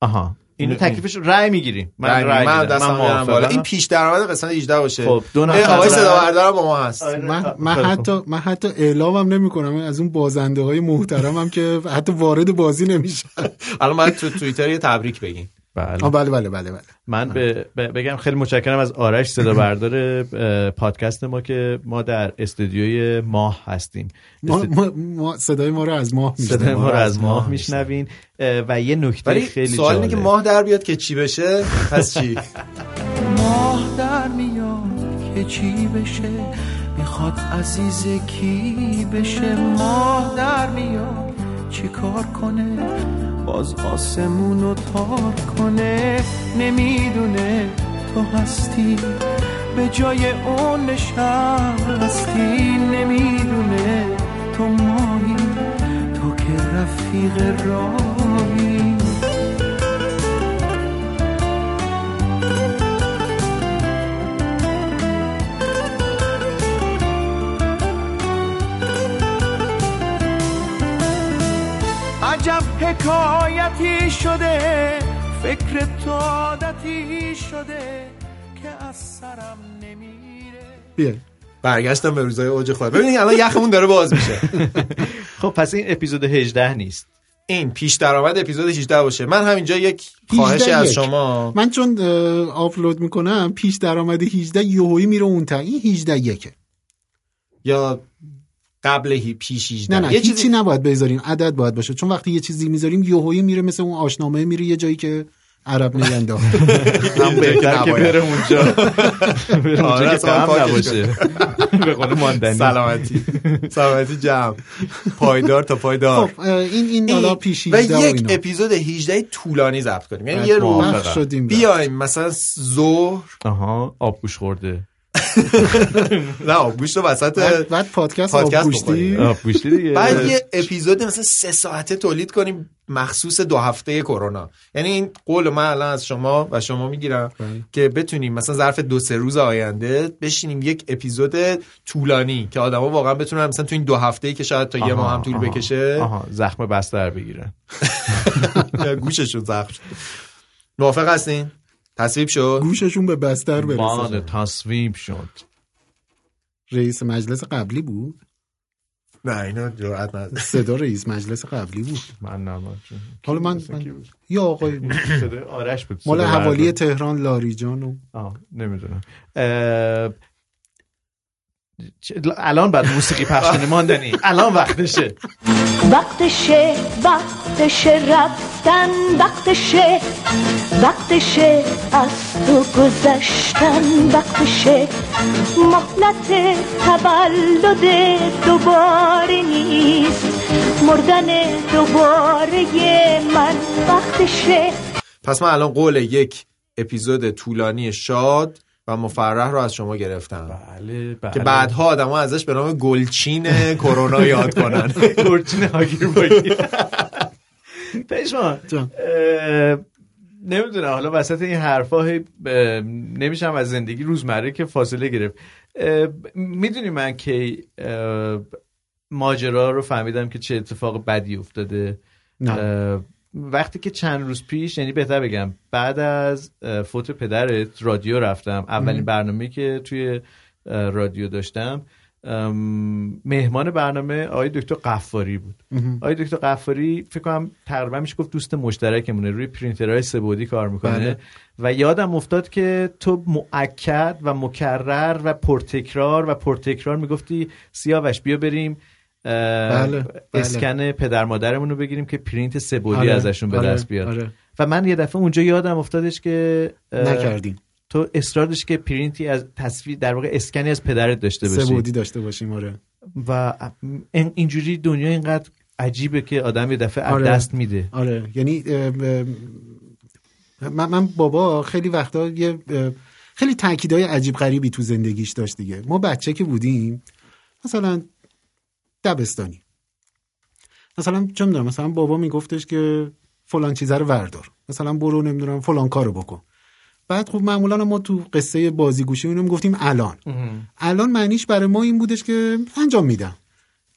آها اینو این- تکلیفش رأی می‌گیریم من رأی رأی من. دستم میارم. بالا این پیش درآمد قسمت 18 باشه خب، دو نفر آقای. صدا بردارم با ما هست من, من حتی من حتی اعلامم نمی‌کنم از اون بازنده های محترمم که حتی وارد بازی نمیشن الان باید تو توییتر یه تبریک بگین بله. بله بله بله بله. من به ب- بگم خیلی متشکرم از آرش صدا بردار پادکست ما که ما در استودیوی ماه هستیم. ما, ما, ما صدای ما رو از ماه صدای میشنویم ما رو از ماه میشنوین و یه نکته خیلی سوال اینه که. ماه در بیاد که چی بشه؟ پس چی؟ ماه در میاد که چی بشه؟ می‌خواد عزیز کی بشه؟ ماه در میاد چی کار کنه؟ باز آسمون رو تار کنه نمی‌دونه تو هستی. به جای اون نشستی نمی‌دونه تو ماهی. تو که رفیق راهی حکایتی شده فکر تو عادتی شده که از سرم نمیره. بیا برگشتم به روزای اوج خودم ببینید الان یخمون داره باز میشه. خب پس این اپیزود 18 نیست. این پیش درآمد اپیزود 18 باشه. من همینجا یک خواهشی 18 از یک. شما. من چون آپلود می‌کنم پیش درآمد 18 یهویی میره اون تا این 18 یکه. یا قبل هی پیش 18 نه نه یه هیچی چیزی نباید بذاریم عدد باید باشه. چون وقتی یه چیزی می‌ذاریم یهویی میره مثل اون آشنامه میره یه جایی که عرب نگنده هم بهتر که. بره اونجا. بره آره، اونجا که پاکش نباشه. به قول ماندنی. سلامتی. سلامتی جمع. پایدار تا پایدار. خب این این حالا پیش و 18 و یک. اپیزود 18 طولانی ضبط کنیم. یعنی یه روز. بیایم مثلا ظهر. آها آبگوش خورده. نه آبگوشت رو وسط بعد, پادکست پادکست آبگوشتی بکنیم. آبگوشتی دیگه. بعد یه اپیزود مثلا سه ساعته تولید کنیم مخصوص دو هفته کرونا. یعنی این قول من الان از شما و شما می‌گیرم که بتونیم مثلا ظرف دو سه روز آینده بشینیم یک اپیزود طولانی که آدما واقعا بتونن مثلا تو این دو هفته ای که شاید تا یه ماه هم طول بکشه. زخم بستر بگیرن گوششون زخم موافق هستین؟ تصویب شد؟ گوششون به بستر بله برسه تصویب شد. رئیس مجلس قبلی بود؟ نه اینا جرأت نداره. صدا رئیس مجلس قبلی بود. من نماد حالا من, من یا آقای بود. صدای آرش بود. مال حوالی. تهران لاریجان و آه نمی‌دونم. الان بعد موسیقی پخش کنی ماندنی. الان وقتشه. وقتشه وقتشه رفتن وقتشه وقتشه از تو گذشتن وقتشه مهلت تولد دوباره نیست مردن دوباره من. وقتشه پس من الان قول یک اپیزود طولانی شاد و مفرح رو از شما گرفتم. بله بله. که بعدها آدما ازش به نام گلچین کرونا یاد کنن. گرچین هاگیر باگیر پشمان نمی‌دونم حالا وسط این حرفا نمیشم از زندگی روزمره که فاصله گرفت. می‌دونی من که اه، ماجرا رو فهمیدم که چه اتفاق بدی افتاده. وقتی که چند روز پیش یعنی بهتر بگم بعد از فوت پدرت رادیو رفتم. اولین برنامه که توی رادیو داشتم مهمان برنامه آقای دکتر قفاری بود. آقای دکتر قفاری فکر کنم تقریبا میشه گفت دوست مشترکمونه. روی پرینترهای سه‌بعدی کار می‌کنه. بله. و یادم افتاد که تو مؤکد و مکرر و پرتکرار و پرتکرار می‌گفتی سیاوش بیا بریم. بله، بله. اسکن پدر مادرمون رو بگیریم که پرینت سه‌بعدی آره، ازشون به آره، دست بیاد آره. و من یه دفعه اونجا یادم افتادش که نکردیم تو اصرار داشت که پرینتی از تصویر در واقع اسکنی از پدرت داشته باشی سبودی داشته باشیم آره و این- اینجوری دنیا اینقدر عجیبه که آدم یه دفعه آره. دست میده آره یعنی من, من بابا خیلی وقتا یه خیلی تاکیدهای عجیب غریبی تو زندگیش داشت دیگه ما بچه که بودیم مثلا دبستانی. مثلا چه می‌دونم مثلا بابا میگفتش که فلان چیزه رو وردار. مثلا برو نمی‌دونم فلان کارو بکن. بعد خب معمولا ما تو قصه بازیگوشی اینو می‌گفتیم الان. الان معنیش برای ما این بودش که انجام میدم.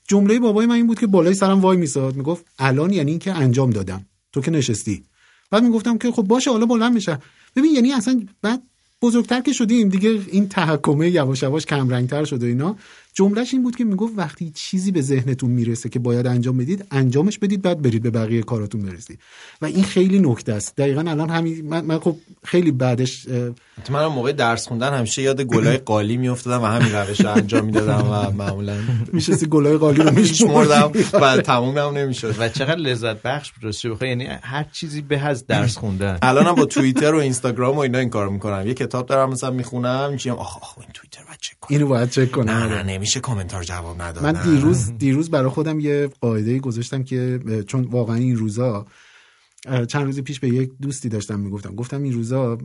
جمله بابای من این بود که بالای سرم وای میساد. می‌گفت الان یعنی اینکه انجام دادم. تو که نشستی. بعد می‌گفتم که خب باشه حالا بلند میشه. ببین یعنی اصلا بعد بزرگتر که شدیم. دیگه این تحکمه یواش یواش کم رنگتر شده اینا. جملهش این بود که می‌گفت وقتی چیزی به ذهنتون می‌رسه که باید انجام بدید انجامش بدید بعد برید به بقیه کاراتون برسید. و این خیلی نکته است. دقیقا الان همین من, من خب خیلی بعدش من موقع درس خوندن همیشه یاد گلای قالی میافتادم و همین روش رو انجام می‌دادم و معمولا میشستی گلای قالی رو میشمردم و تموم هم نمی‌شد. و چقدر لذت بخش بود بخوای یعنی هر چیزی به از درس خوندن. الانم با توییتر و اینستاگرام و اینا این کارو می‌کنم. یه کتاب دارم مثلا می‌خونم میگم آخ آخ این توییتر باید چک کنم. اینو باید چک کنم. نه آره. نه نمیشه کامنتار جواب نداد من. دیروز دیروز برای خودم یه قاعده گذاشتم که چون واقعا این روزا چند روز پیش به یک دوستی داشتم می‌گفتم. گفتم این روزا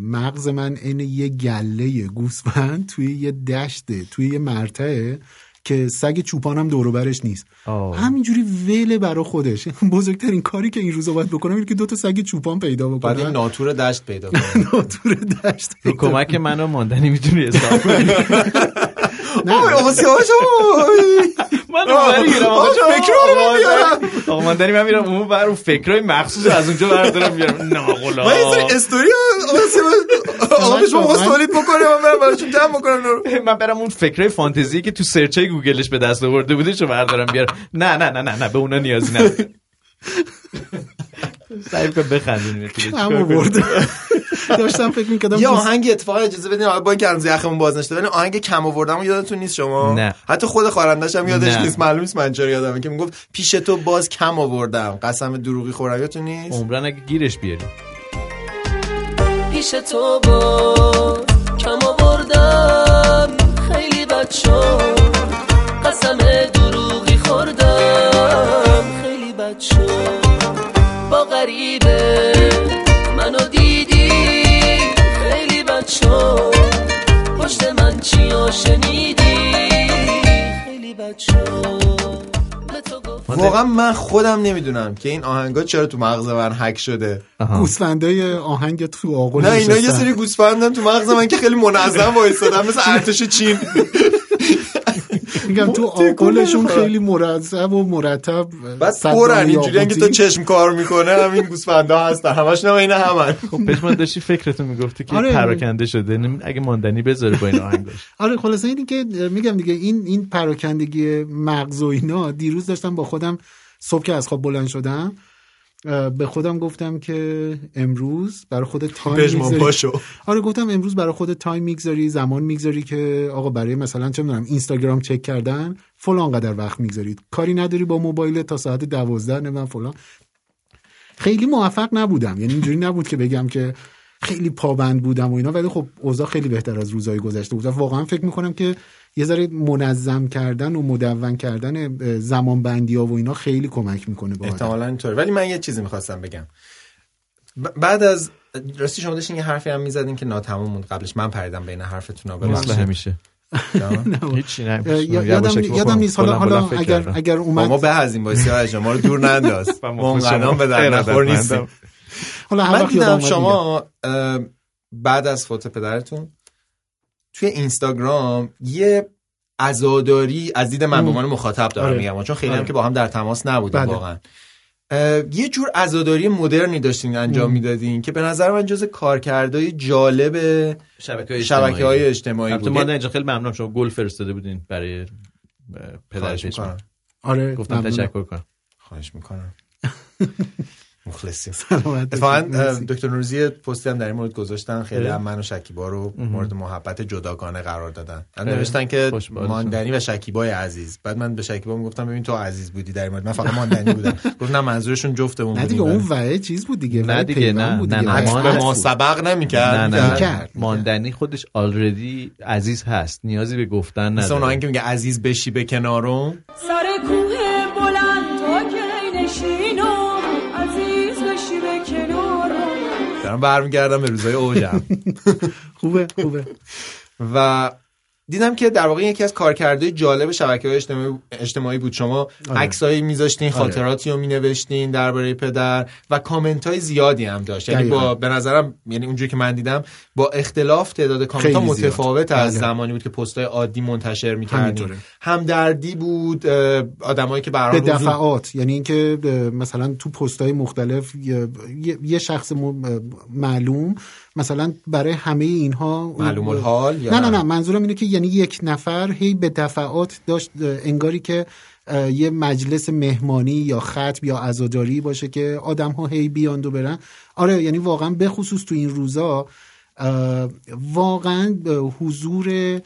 مغز من عین یه گله گوسفند توی یه دشته توی یه مرتعه که سگ چوپانم دور و برش نیست. آه. همینجوری وله برای خودش. بزرگترین کاری که این روزا باید بکنم اینه که دو تا سگ چوپان پیدا بعد این بکنم ناتور دشت پیدا کنم ناتور دشت رو کمک من و ماندنی می‌تونی حساب کنی. نه. آقا سیاوش من اونوری میرم آقا. شما فکرها رو آقا من ماندنی من میرم اون بر اون فکرای مخصوص از اونجا بردارم میارم ناقلا من یه سری استوری آقا به شما من- خواست تولید بکنه من برم براشون جمع بکنم. رو. من برم اون فکرای فانتزی که تو سرچ گوگلش به دست آورده بوده چه بردارم بیارم. نه نه نه نه نه به اونا نیازی نداره سعی کن آورده داشتم فکر می‌کردم یه آهنگ اتفاقا اجازه بدین حالا با اینکه هنوز یخمون باز نشده ولی آهنگ کم آوردم یادتون نیست شما؟ نه. حتی خود خواننده‌ش هم یادش. نیست معلوم نیست من چرا یادمه که می‌گفت پیش تو باز کم آوردم. قسم دروغی خورم یادتون نیست؟ عمرن اگه گیرش بیاریم. پیش تو با کم آوردم خیلی بچه قسم واقعا من خودم نمی‌دونم که این آهنگا چرا تو مغز من هک شده. گوسفندای آهنگ تو آغل نه اینا یه. سری گوسفندن تو مغز من که خیلی منظم وایسادن مثل ارتش چین. میگم تو آغلشون خیلی مرتب و مرتب بعد صدام پرن اینجوری که تو. چشم کار می‌کنه همین گوسفندا هستن. همش نه این همن. خب پشمان داشتی فکرتو می‌گفتی که آره. پراکنده شده. اگه ماندنی بذاره با این آهنگاش. آره خلاصه اینی که میگم دیگه این این پراکندگی مغز و اینا دیروز داشتم با خودم صبح که از خواب بلند شدم به خودم گفتم که امروز برای خودت time می‌گذاری. آره گفتم امروز برای خودت time می‌گذاری زمان می‌گذاری که آقا برای مثلا چه می‌دونم اینستاگرام چک کردن فلان قدر وقت می‌گذاری کاری نداری با موبایل تا ساعت دوازده نه من فلان. خیلی موفق نبودم. یعنی اینجوری نبود که بگم که خیلی پابند بودم و اینا. ولی خب اوضاع خیلی بهتر از روزهای گذشته بود. واقعا فکر می‌کنم که یه ذره منظم کردن و مدون کردن زمان بندی ها و اینا خیلی کمک می‌کنه به. احتمالا اینطوره. ولی من یه چیزی می‌خواستم بگم. ب- بعد از راستی شما داشتین یه حرفی هم می‌زدین که ناتمام موند قبلش. من پریدم بین حرفتون مثل همیشه. یادم یادم نیست. حالا حالا اگر اگر ما اومد به هزین بایستی های شما رو دور ننداز؟ ما منقنام به در نخور نیستیم. حالا من دیدم. شما بعد از فوت پدرتون توی اینستاگرام یه عزاداری از دید من به عنوان مخاطب دارم آره. میگم چون خیلی آره. هم که با هم در تماس نبودیم بله. واقعا. یه جور عزاداری مدرنی داشتین انجام می‌دادین که به نظر من جز کارکردهای جالب شبکه شبکه های اجتماعی بود ماندنی اینجا خیلی ممنون شما گل فرستاده بودین برای اه، پدر خواهش پژمان می‌کنم. آره گفتم ممنونم. تشکر کنم. خواهش می‌کنم. مخلصیم سلامت اتفاقا. دکتر نوروزی پستی هم در این مورد گذاشتن خیلی اه. هم من و شکیبا رو مورد محبت جداگانه قرار دادن هم اه. نوشتن که. ماندنی و شکیبای عزیز بعد من به شکیبا می‌گفتم ببین تو عزیز بودی در این مورد من فقط ماندنی بودم گفت نه منظورشون جفتمون نه دیگه. اون وعه چیز بود دیگه نه دیگه، نه، بود نه،. نه، ما بود. سبق نمی‌کرد نه می‌کرد. نه کرد. ماندنی خودش آلردی عزیز هست نیازی به گفتن مثل اون نداره که میگه عزیز بشی به کنارم سر کوه برمیگردم به روزای اوجم. خوبه خوبه. و دیدم که در واقع یکی از کارکردهای جالب شبکه های اجتماعی, اجتماعی بود شما آره. عکسایی میذاشتین آره. خاطراتی رو مینوشتین درباره پدر و کامنت های زیادی هم داشت یعنی. با به نظرم یعنی اونجوری که من دیدم با اختلاف تعداد کامنت ها. متفاوت از بله. زمانی بود که پست عادی منتشر می‌کردین همینطوره. همدردی بود آدمایی که به دفعات یعنی اینکه مثلا تو پست های مختلف یه, شخص معلوم مثلا برای همه اینها معلوم الحال نه نه نه؟ منظورم اینه که یعنی یک نفر هی به دفعات داشت انگاری که یه مجلس مهمانی یا ختم یا عزاداری باشه که آدم ها هی بیاند و برن. آره یعنی واقعا به خصوص تو این روزا واقعا حضور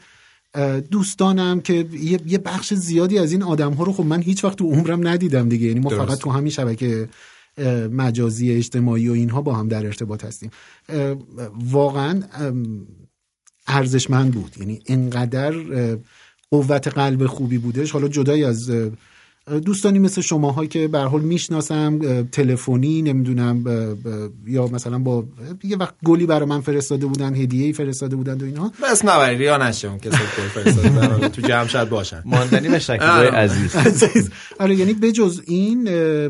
دوستانم که یه, بخش زیادی از این آدم ها رو خب من هیچ وقت تو عمرم ندیدم دیگه. یعنی ما درست. فقط تو همین شبکه مجازی اجتماعی و اینها با هم در ارتباط هستیم. واقعا ارزشمند بود. یعنی انقدر اه، قوت قلب خوبی بودش. حالا جدای از دوستانی مثل شماها که به هر حال می‌شناسم تلفنی نمی‌دونم ب- ب- یا مثلا با یه وقت گلی برای من فرستاده بودن هدیه‌ای فرستاده بودن و اینها بس نبری ریا نشه اون کسی که فرستاده تو جمع شاید باشن. ماندنی و شکیبای آره. عزیز. عزیز. آره یعنی بجز این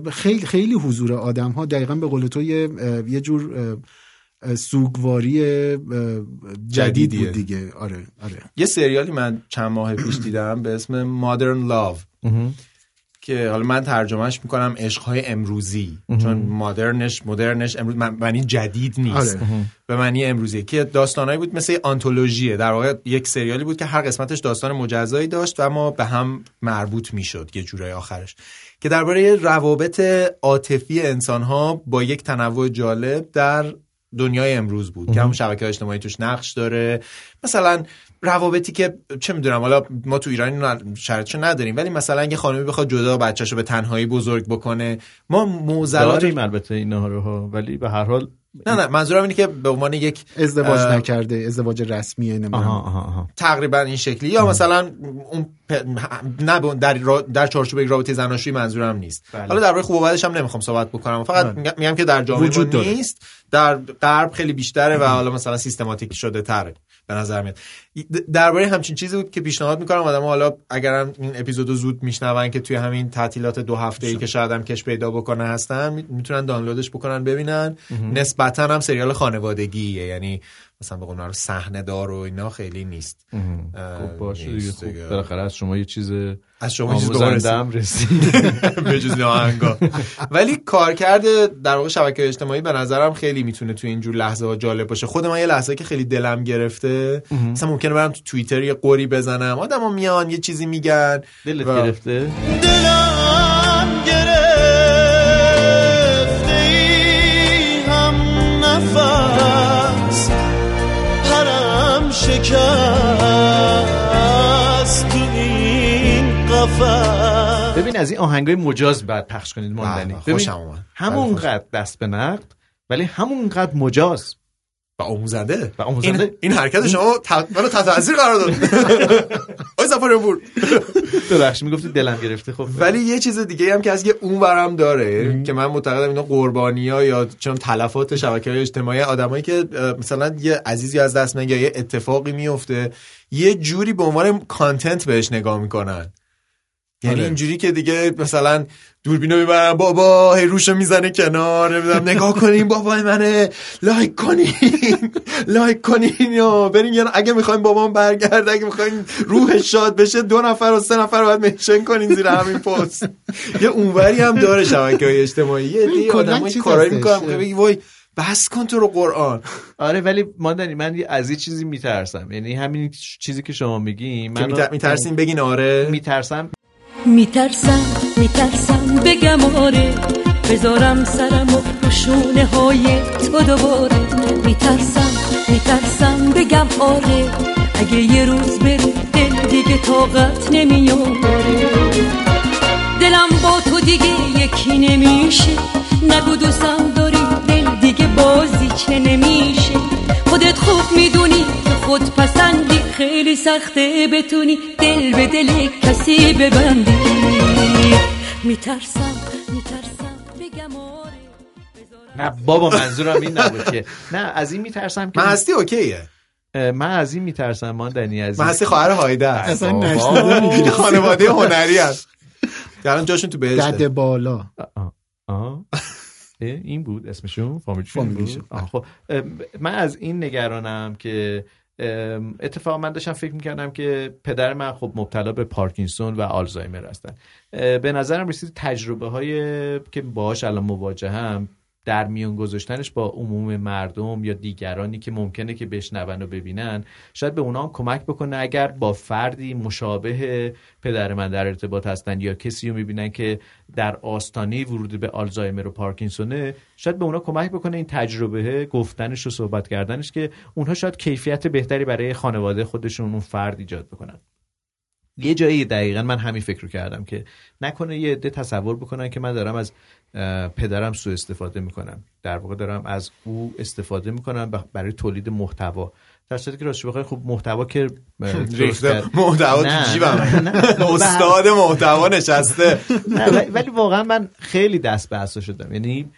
خیلی خیلی حضور آدم ها دقیقا به قول تو یه جور سوگواری جدید جدیدیه. بود دیگه. آره آره. یه سریالی من چند ماه پیش دیدم به اسم مادرن لاو که حالا من ترجمهش می‌کنم عشقهای امروزی. چون مادرنش مدرنش امروز معنی جدید نیست. آره. به معنی امروزی. که داستانایی بود مثل یه آنتولوژیه. در واقع یک سریالی بود که هر قسمتش داستان مجزایی داشت و ما به هم مربوط می‌شد یه جورای آخرش. که درباره روابط عاطفی انسان ها با یک تنوع جالب در دنیای امروز بود. که همون شبکه اجتماعی توش نقش داره. مثلا روابطی که چه می‌دونم حالا ما تو ایران اینو شرطشو نداریم ولی مثلا یه خانمی بخواد جدا بچه‌شو به تنهایی بزرگ بکنه ما موزلات داریم البته اینا رو ها ولی به هر حال نه نه منظورم اینه که به عنوان یک ازدواج اه، نکرده ازدواج رسمیه نمی‌دونم تقریبا این شکلی. یا مثلا اون پ- نه در را- در چارچوب یک رابطه زناشویی منظورم نیست. بله. حالا درباره خوب و بدش هم نمی‌خوام صحبت بکنم. فقط بله. میگم- که در جامعه وجود. نیست. در غرب خیلی بیشتره و حالا مثلا سیستماتیک شده تره. به نظر میاد. درباره همچین چیزی بود که پیشنهاد می‌کنم. آدم حالا اگرم این اپیزودو زود میشنون که توی همین تعطیلات دو هفته ای که شاید هم کش پیدا بکنه هستن می- می‌تونن دانلودش بکنن ببینن. نسبتا هم سریال خانوادگیه. یعنی مثلا به قول معروف صحنه دار و اینا خیلی نیست. خب باشه دیگه. دیگه. بالاخره از شما یه چیز از شما چیز آموزنده رسید. به جز این آهنگا ولی کارکرد در واقع شبکه اجتماعی به نظرم خیلی می‌تونه تو اینجور لحظه ها جالب باشه. خود من یه لحظه که خیلی دلم گرفته مثلا ممکنه برم تو توییتر یه قوری بزنم. آدما میان یه چیزی میگن دلت گرفته؟ دلم گرفته ای هم نفس پرم شکست تو این قفس. ببین از این آهنگای مجاز بعد پخش کنید ماندنی. بله، خوشم اومد. بله، همونقدر دست به نقد ولی همونقدر مجاز. و آموزنده. و آموزنده. این, این حرکت شما ت- منو تحت تاثیر قرار داد. آی زفارپور ببخشید می‌گفتی دلم گرفته. خب. ولی یه چیز دیگه هم که از یه اون برم داره که من معتقدم اینا قربانی ها یا چون تلفات شبکه های اجتماعی آدمایی که مثلا یه عزیزی از دست میگه یا یه اتفاقی میفته یه جوری به عنوان کانتنت بهش نگاه می‌کنن. یعنی آره. اینجوری که دیگه مثلا دوربینو می‌برن بابا هی روشو می‌زنه کنار نمی‌دونم نگاه کنین بابای منه لایک کنین لایک کنین یا برین یا اگه می‌خواین بابام برگرده اگه می‌خواین روحش شاد بشه دو نفر و سه نفر باید منشن کنین زیر همین پست. یه اونوری هم داره شبکه های اجتماعی. یه آدمای کارایی. می‌کنم که بگی وای بس کن تو رو قرآن. آره ولی ماندنی من یه- از یه چیزی میترسم. یعنی همین چیزی که شما میگی من میتر- میترسین بگین آره. میترسم میترسم میترسم بگم آره بذارم سرم و شونه های تو دوباره. میترسم میترسم بگم آره اگه یه روز بری دل دیگه طاقت نمیاره دلم با تو دیگه یکی نمیشه. نگو دوستم داری دل دیگه بازی چه نمیشه. خودت خوب می‌دونی خود پسندی. خیلی سخته بتونی دل به دل کسی ببندی. میترسم میترسم بگم آره. نه بابا منظورم این نبود که. نه از این میترسم که من هستی اوکیه من از این میترسم ماندنی از من این هستی خواهر هایده اصلا خانواده هنری هست الان جاشون تو بهشته. دد بالا. این بود اسمشون؟ فامیلشون. بود؟ خب. من از این نگرانم که اتفاقا من داشتم فکر می‌کردم که پدر من خب مبتلا به پارکینسون و آلزایمر هستن. به نظرم رسید تجربه های که باهاش الان مواجهم در میون گذاشتنش با عموم مردم یا دیگرانی که ممکنه که بشنون و ببینن شاید به اونا هم کمک بکنه اگر با فردی مشابه پدر من در ارتباط هستن یا کسی رو می‌بینن که در آستانه ورود به آلزایمر و پارکینسونه شاید به اونا کمک بکنه این تجربه گفتنش و صحبت کردنش که اونها شاید کیفیت بهتری برای خانواده خودشون اون فرد ایجاد بکنن. یه جایی دقیقا من همین فکر رو کردم که نکنه یه عده تصور بکنن که من دارم از پدرم سوء استفاده می‌کنم. در واقع دارم از او استفاده می‌کنم برای تولید محتوا. در صورتی که راستش بخوای خب محتوا که ریخته محتوا تو جیبم. استاد محتوا نشسته. ولی- واقعا من خیلی دست به عصا شدم. یعنی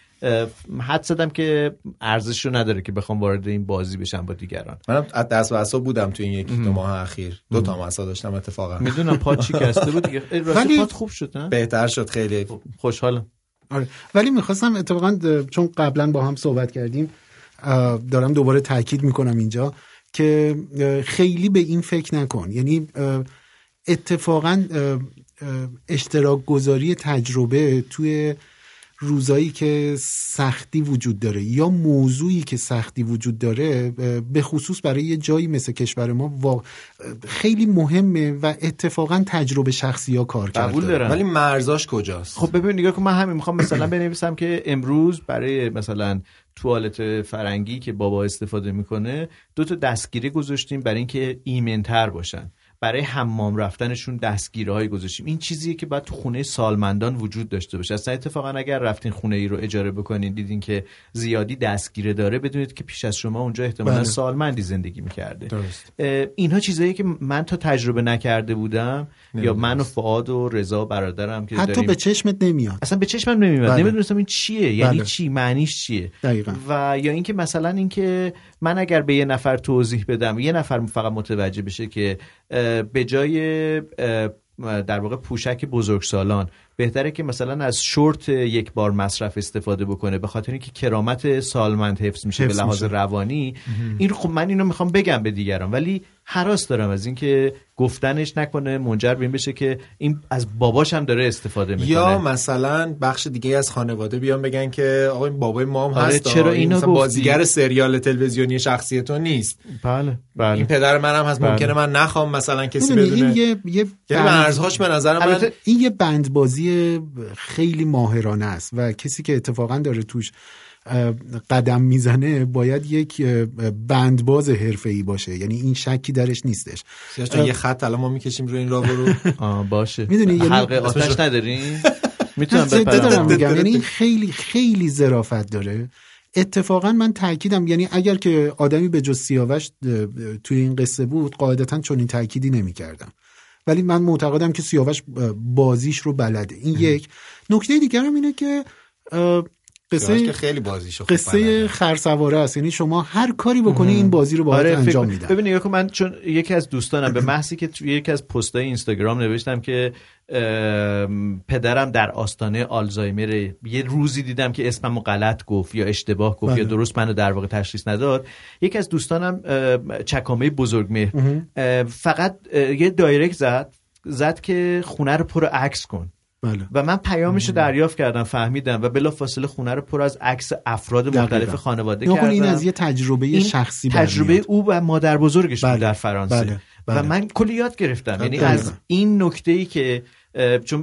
حد زدم که ارزش رو نداره که بخوام وارد این بازی بشم با دیگران. منم از دست و اصاب بودم تو این یک دو ماه اخیر. دو تا مسا داشتم اتفاقا. می‌دونم پات شکسته بود دیگه. ولی- پات خوب شد نه؟ بهتر شد خیلی. خوشحالم. آره. ولی می‌خواستم اتفاقا چون قبلا با هم صحبت کردیم دارم دوباره تاکید می‌کنم اینجا که خیلی به این فکر نکن یعنی اتفاقا اشتراک گذاری تجربه توی روزایی که سختی وجود داره یا موضوعی که سختی وجود داره به خصوص برای یه جایی مثل کشور ما خیلی مهمه و اتفاقا تجربه شخصی ها کار کرده. ولی مرزاش کجاست؟ خب ببین نگاه کن من همین می‌خوام مثلا بنویسم که امروز برای مثلا توالت فرنگی که بابا استفاده می‌کنه دو تا دستگیره گذاشتیم برای اینکه ایمنتر باشن. برای حمام رفتنشون دستگیره های گذاشتیم این چیزیه که باید تو خونه سالمندان وجود داشته باشه اصلا اتفاقا اگر رفتین خونه ای رو اجاره بکنین دیدین که زیادی دستگیره داره بدونید که پیش از شما اونجا احتمالا بله. سالمندی زندگی می‌کرده درست. اینها چیزایی که من تا تجربه نکرده بودم یا. من و فعاد و رضا برادرم که حتی داریم به چشمت نمیاد اصلا به چشمم نمیاد بله. نمی‌دونستم این چیه یعنی بله. چی معنیش چیه دقیقا و یا اینکه مثلا اینکه من اگر به یه نفر توضیح بدم یه نفر فقط متوجه بشه که به جای در واقع پوشک بزرگسالان بهتره که مثلا از شورت یک بار مصرف استفاده بکنه به خاطر اینکه کرامت سالمند حفظ میشه حفظ به لحاظ میشه. روانی این خب من اینو می‌خوام بگم به دیگران ولی حراس دارم از اینکه گفتنش نکنه منجر به این بشه که این از باباش هم داره استفاده می‌کنه یا مثلا بخش دیگه از خانواده بیان بگن که آقا این بابای ما هم آره، هست چرا این اینو گفتی؟ بازیگر سریال تلویزیونی شخصی تو نیست بله بله این پدر منم هست بله. ممکنه من نخوام مثلا کسی بدونه این یه یه یعنی بند- مرزهاش به نظر من این یه بندبازی خیلی ماهرانه است و کسی که اتفاقا داره توش قدم می‌زنه باید یک بندباز حرفه‌ای باشه. یعنی این شکی درش نیستش. یه خط الان ما می‌کشیم روی این راه برو. آه باشه. می‌دونی، یعنی- حلقه آتش ندارین می‌تونم بپرم. میگم. یعنی این خیلی خیلی ظرافت داره. اتفاقا من تاکیدم یعنی اگر که آدمی به جز سیاوش توی این قصه بود قاعدتا چون این تاکیدی نمی‌کردم. ولی من معتقدم که سیاوش بازیش رو بلده. این یک. نکته دیگرم اینه که قصه که خیلی بازیشو خوب قصه. خرسواره است. یعنی شما هر کاری بکنی این بازی رو باید آره انجام میدن ببین نگاه کن من چون یکی از دوستانم به محضی که توی یکی از پستای اینستاگرام نوشتم که پدرم در آستانه آلزایمر یه روزی دیدم که اسممو غلط گفت یا اشتباه گفت بله. یا درست منو در واقع تشخیص نداد. یکی از دوستانم ام، چکامه بزرگمهر ام، فقط یه دایرکت زد زد که خونه رو پر عکس کن. بله و من پیامش رو دریافت کردم فهمیدم و بلافاصله خونه رو پر از عکس افراد. مختلف خانواده کردم این از یه تجربه این شخصی تجربه برمیاد. او و مادر بزرگش بود بله، در فرانسه بله، بله. و من کلی یاد گرفتم یعنی. از این نکته ای که چون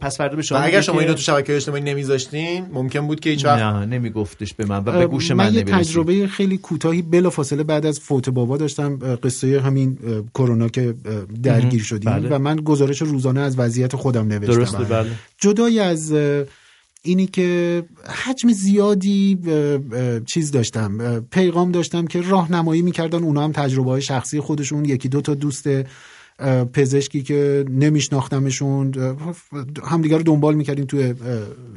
پس فردا به شما و اگر شما اینو تو شبکه اجتماعی نمیذاشتین ممکن بود که هیچ وقت نه نمیگفتش به من و به گوش من, من یه تجربه خیلی کوتاهی بلا فاصله بعد از فوت بابا داشتم قصه همین کرونا که درگیر شدیم بله. و من گزارش روزانه از وضعیت خودم نوشتم. درسته بله. جدای از اینی که حجم زیادی چیز داشتم پیغام داشتم که راهنمایی می‌کردن اونا هم تجربه های شخصی خودشون یکی دو تا دوست پزشکی که نمیشناختمشون همدیگه رو دنبال می‌کردیم توی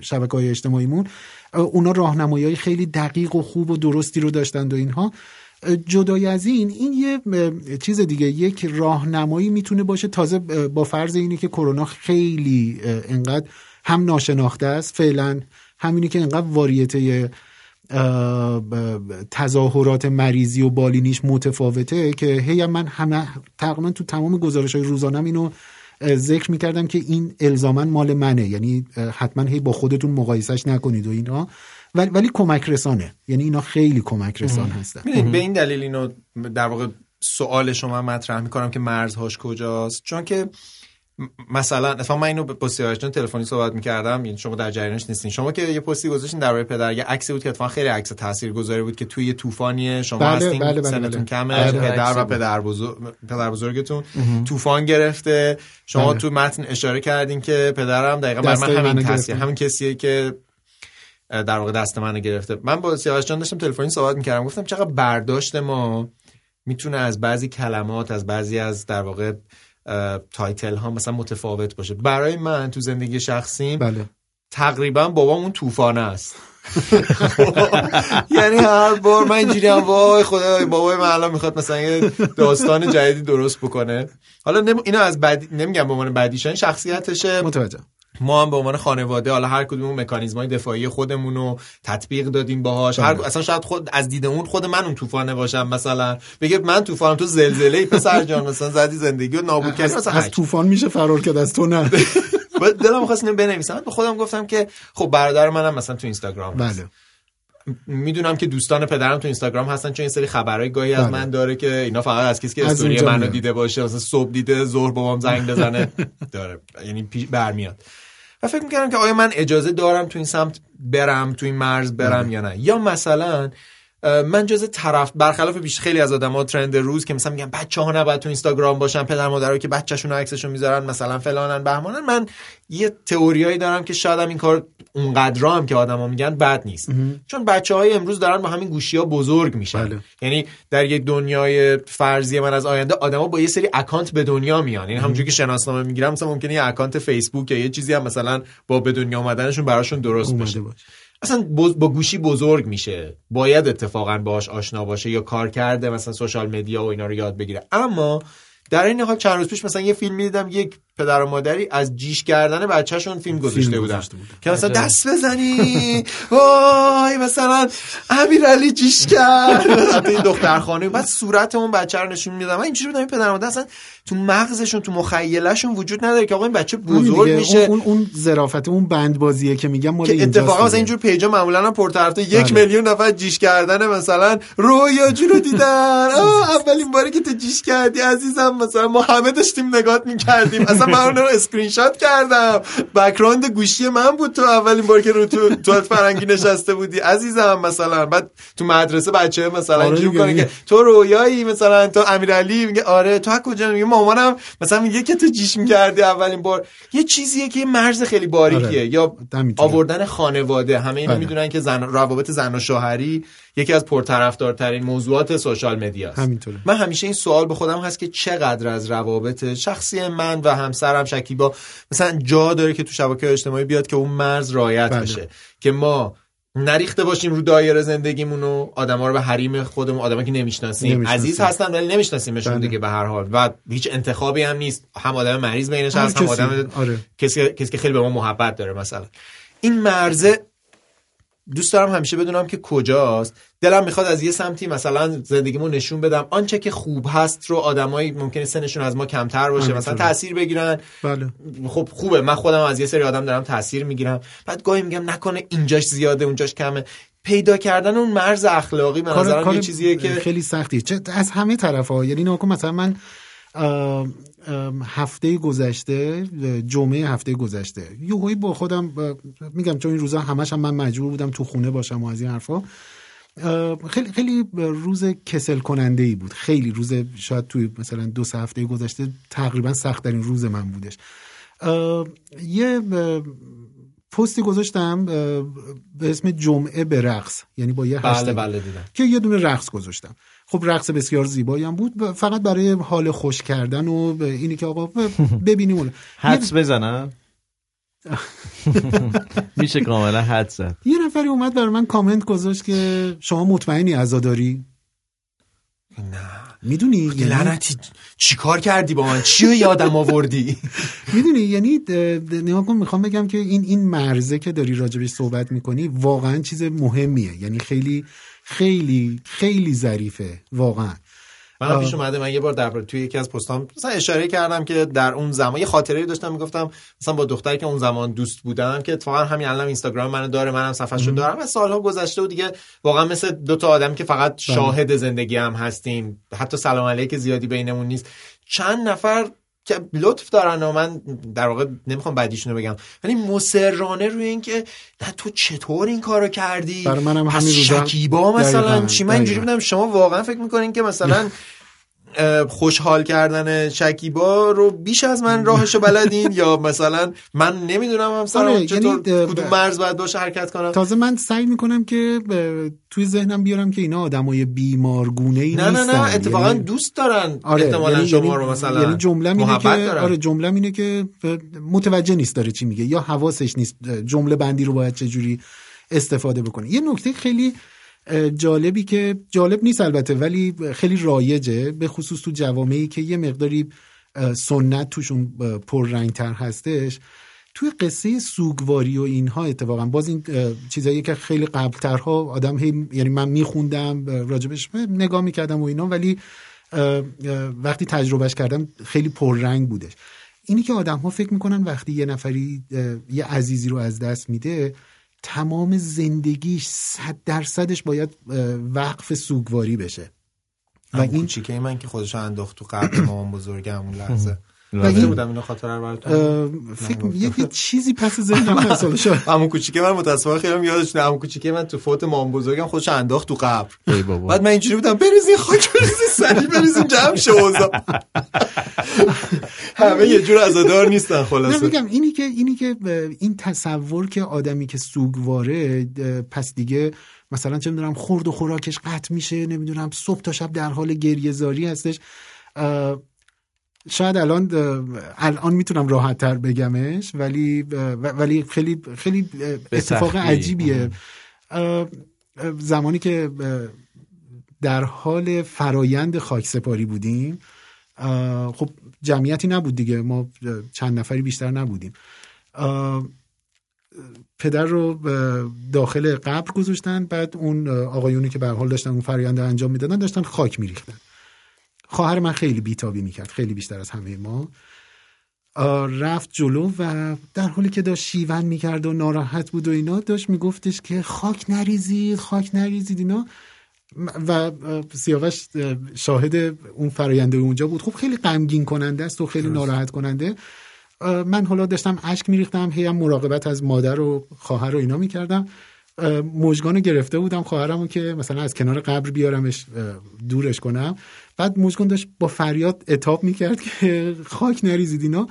شبکه های اجتماعیمون. اونا راهنمایی های خیلی دقیق و خوب و درستی رو داشتند و اینها. جدای از این این یه چیز دیگه یک راهنمایی می‌تونه باشه. تازه با فرض اینه که کرونا خیلی انقدر هم ناشناخته است. فعلا همینی که انقدر واریته تظاهرات مریضی و بالینیش متفاوته که هی من همه تقریبا تو تمام گزارش های روزانم اینو ذکر می‌کردم که این الزاما مال منه. یعنی حتما هی با خودتون مقایسش نکنید و اینا ولی, ولی کمک رسانه. یعنی اینا خیلی کمک رسان هستن. به این دلیل اینو در واقع سوال شما مطرح می‌کنم که مرزهاش کجاست. چون که مثلا اصلا من اینو با سیاوش جان تلفنی صحبت می‌کردم یعنی شما در جریانش نیستین شما که یه پستی گذاشتین درباره پدر یه عکسی بود که اتفاقا خیلی عکس تاثیرگذاری بود که توی یه طوفانی شما بله، هستین بله، بله، سنتون بله. کمه بله، پدر عکسی و. پدر, بزرگ... پدر بزرگتون طوفان گرفته شما بله. تو متن اشاره کردین که پدرم دقیقا دستای من همین گرفتن. همین کسیه که در واقع دست منو گرفته من با سیاوش جان داشتم تلفنی صحبت می‌کردم گفتم چقدر برداشت ما می‌تونه از بعضی کلمات از بعضی از در واقع تایتل ها مثلا متفاوت باشه. برای من تو زندگی شخصیم بله. تقریبا بابام اون طوفانه است. یعنی هر بار من اینجوری هم وای خدا بابای من الان می‌خواد مثلا یه داستان جدیدی درست بکنه. حالا نم... اینو از بعدی نمیگم به عنوان بعدیشان شخصیتشه. متوجه ما هم به عنوان خانواده حالا هر کدوم مکانیزمای دفاعی خودمون رو تطبیق دادیم باهاش. هر اصلا شاید خود از دید اون خود من اون طوفانه باشم مثلا. بگه من طوفانم تو زلزله ای پسر جان مثلا زدی زندگی رو نابود کردی. از, مثلا از. طوفان میشه فرار کرد از تو نه. دلم خواست اینو بنویسم. به خودم گفتم که خب برادر منم مثلا تو اینستاگرام. بله. می‌دونم که دوستان پدرم تو اینستاگرام هستن چون این سری خبرهای گاهی از بله. من داره که اینا فقط از کسی که استوری منو. دیده باشه مثلا صبح دیده ظهر بابام زنگ بزنه. داره. یعنی برمیاد. و فکر می‌کردم که آیا من اجازه دارم تو این سمت برم تو این مرز برم. یا نه یا مثلا من جز طرف برخلاف پیش خیلی از آدما ترند روز که مثلا میگن بچه ها نباید تو اینستاگرام باشن پدر مادرها که بچه‌شون رو عکسشون می‌ذارن مثلا فلانن بهمانن من یه تئوریایی دارم که شاید هم این کار اونقدر هم که آدما میگن بد نیست. چون بچه های امروز دارن با همین گوشی ها بزرگ میشن. بله. یعنی در یک دنیای فرضی من از آینده آدما با یه سری account به دنیا میان. یعنی همونجوری که شناسنامه می‌گیرم مثلا ممکنه یه account فیسبوک یا یه چیزی هم مثلا با به دنیا اومدنشون براشون درست بشه اصلا با گوشی بزرگ میشه. باید اتفاقا باهاش آشنا باشه یا کار کرده مثلا social media و اینا رو یاد بگیره. اما در این حال چند روز پیش مثلا یه فیلم دیدم یک پدر و مادری از جیش کردن بچهشون فیلم گذاشته بودن. که مثلا دست بزنی. وای مثلا امیرعلی جیش کرد. این دخترخانه. بعد صورت اون بچه رو نشون میدم من اینجوری بودم این پدر و مادر اصلا تو مغزشون تو مخیلشون وجود نداره که آقا این بچه بزرگ. میشه. اون, اون, ظرافت اون بند بازیه که میگم مال که اتفاقا مثلا. اینجور page ا معمولا هم پرطرفدار یک بله. میلیون نفر جیش کردن مثلا رویا جو رو دیدن. آه، اولین باری که تو جیش کردی عزیزم. مثلا ما همه داشتیم نگات می‌کردیم. اصلا من اون رو اسکرین شات کردم. بکراند گوشی من بود تو اولین بار که رو تو تو فرنگی نشسته بودی. عزیزم مثلا. بعد تو مدرسه بچه مثلا آره که تو رویایی مثلا تو امیرعلی. میگه آره تو کجا؟ میگه مامانم مثلا میگه که تو جیش می‌کردی اولین بار یه چیزیه که یه مرز خیلی باریکیه آره. یا. آوردن خانواده همه اینو بله. می‌دونن که زن روابط زن و شوهری یکی از پرطرفدارترین موضوعات سوشال مدیاست همینطوره. من همیشه این سوال به خودم هست که چقدر از روابط شخصی من و همسرم شکیبا مثلا جا داره که تو شبکه اجتماعی بیاد که اون مرز رعایت بله. بشه که ما نریخته باشیم رو دایره زندگیمون و آدما رو به حریم خودمون آدما که نمی‌شناسیم. عزیز هستن ولی نمیشناسیمشون بله. دیگه به هر حال و هیچ انتخابی هم نیست هم آدم مریض بینش هست هم. آدم آره. کسی کسی که خیلی به ما محبت داره مثلا این مرزه دوست دارم همیشه بدونم که کجاست. دلم می‌خواد از یه سمتی مثلا زندگیمو نشون بدم. آنچه که خوب هست رو آدمایی ممکنه سنشون از ما کمتر باشه. مثلا تاثیر بگیرن. بله. خب خوبه. من خودم از یه سری آدم دارم تاثیر می‌گیرم. بعد گاهی میگم نکنه اینجاش زیاده اونجاش کمه. پیدا کردن اون مرز اخلاقی به نظرم یه چیزیه که خیلی سختی. چه از همه طرف ها یعنی نکن مثلا من هفته گذشته جمعه هفته گذشته. یهویی با خودم میگم چون این روزا همش هم من مجبور بودم تو خونه باشم و از این حرفا. خیلی خیلی روز کسل کننده ای بود. خیلی روز شاید توی مثلا دو سه هفته گذشته تقریبا سخت ترین روز من بودش. یه پستی گذاشتم به اسم جمعه به رقص. یعنی با یه بله بله دیدم. که یه دونه رقص گذاشتم. خب رقص بسیار زیبایی هم بود. فقط برای حال خوش کردن و اینی که آقا ببینیم اون. حدس بزنم؟ میشه کاملا حد زد. یه نفری اومد برای من کامنت گذاشت که شما مطمئنی عزاداری نه. می‌دونی یعنی لعنتی چیکار کردی با من؟ چی یادم آوردی؟ می‌دونی یعنی نگاه کن می‌خوام بگم که این این مرزه که داری راجبش صحبت می‌کنی واقعا چیز مهمیه. یعنی خیلی خیلی خیلی ظریفه واقعا. من پیش اومده من یه بار در توی یکی از پستام مثلا اشاره کردم که در اون زمان یه خاطره داشتم می‌گفتم مثلا با دختری که اون زمان دوست بودم که اتفاقا همین الان اینستاگرام منو داره منم صفحه‌شو دارم و سالها گذشته و دیگه واقعا مثل دو تا آدم که فقط شاهد زندگی هم هستیم حتی سلام علیک زیادی بینمون نیست. چند نفر که لطف دارن و من در واقع نمی‌خوام بعدیشونو بگم. ولی مصرانه روی این که نه تو چطور این کارو کردی؟ برای منم همین روزا- شکیبا مثلا چی؟ من اینجوری. بودم شما واقعا فکر می‌کنین که مثلا خوشحال کردن شکیبا رو بیش از من راهشو بلدین یا مثلا من نمی‌دونم هم سر آره، چطور یعنی کدوم مرز باید باشه حرکت کنم. تازه من سعی می‌کنم که توی ذهنم بیارم که اینا آدمای بیمارگونه ای نه نه نه اتفاقا یعنی- دوست دارن. آره احتمالا یعنی- شما یعنی- رو مثلا یعنی جمله اینه که دارن. آره جمله اینه که متوجه نیست داره چی میگه یا حواسش نیست جمله بندی رو باید چجوری استفاده بکنه. یه نکته خیلی جالبی که جالب نیست البته ولی خیلی رایجه به خصوص تو جوامعی که یه مقداری سنت توشون پررنگتر هستش. توی قصه سوگواری و اینها اتفاقا باز این چیزایی که خیلی قبلترها آدم هی یعنی من میخوندم راجبش نگاه می‌کردم و اینا ولی وقتی تجربهش کردم خیلی پررنگ بودش. اینی که آدم ها فکر می‌کنن وقتی یه نفری یه عزیزی رو از دست میده تمام زندگیش صد درصدش باید وقف سوگواری بشه. و این کوچیکه من که خودش انداخت تو قبل مامان بزرگم اون لحظه. این- بودم اینو خاطره رو براتون فکر یه یه چیزی پس ذهنم حالا شاید عمو کوچیکه من متاسفانه خیلی یادش نه. عمو کوچیکه من تو فوت مام بزرگم خودش انداخت تو قبر. ای بابا. بعد من اینجوری بودم بریزین خاک بریزین سری بریزین جمع شه همه یه جور عزادار نیستن خلاصه. میگم اینی که اینی که این تصور که آدمی که سوگواره پس دیگه مثلا چه می‌دونم خورد و خوراکش قطع میشه نمی‌دونم صبح تا شب در حال گریه زاری هستش. شاید الان الان می‌تونم راحت تر بگمش ولی ولی خیلی خیلی اتفاق. عجیبیه. زمانی که در حال فرایند خاکسپاری بودیم خب جمعیتی نبود دیگه. ما چند نفری بیشتر نبودیم. پدر رو داخل قبر گذاشتن بعد اون آقایونی که به حال داشتن اون فرایند رو انجام می‌دادن داشتن خاک میریختن. خواهر من خیلی بیتابی می‌کرد خیلی بیشتر از همه ما. رفت جلو و در حالی که داشت شیون می‌کرد و ناراحت بود و اینا داشت میگفتش که خاک نریزید خاک نریزید اینا. و سیاوش اه، شاهد اون فراینده اونجا بود. خب خیلی غمگین کننده است و خیلی ناراحت کننده. من حالا داشتم اشک میریختم هی هم مراقبت از مادر و خواهر و اینا می‌کردم. مجگان رو گرفته بودم خواهرمو که مثلا از کنار قبر بیارمش دورش کنم. بعد مژگان داشت با فریاد عتاب می‌کرد که خاک نریزید اینا.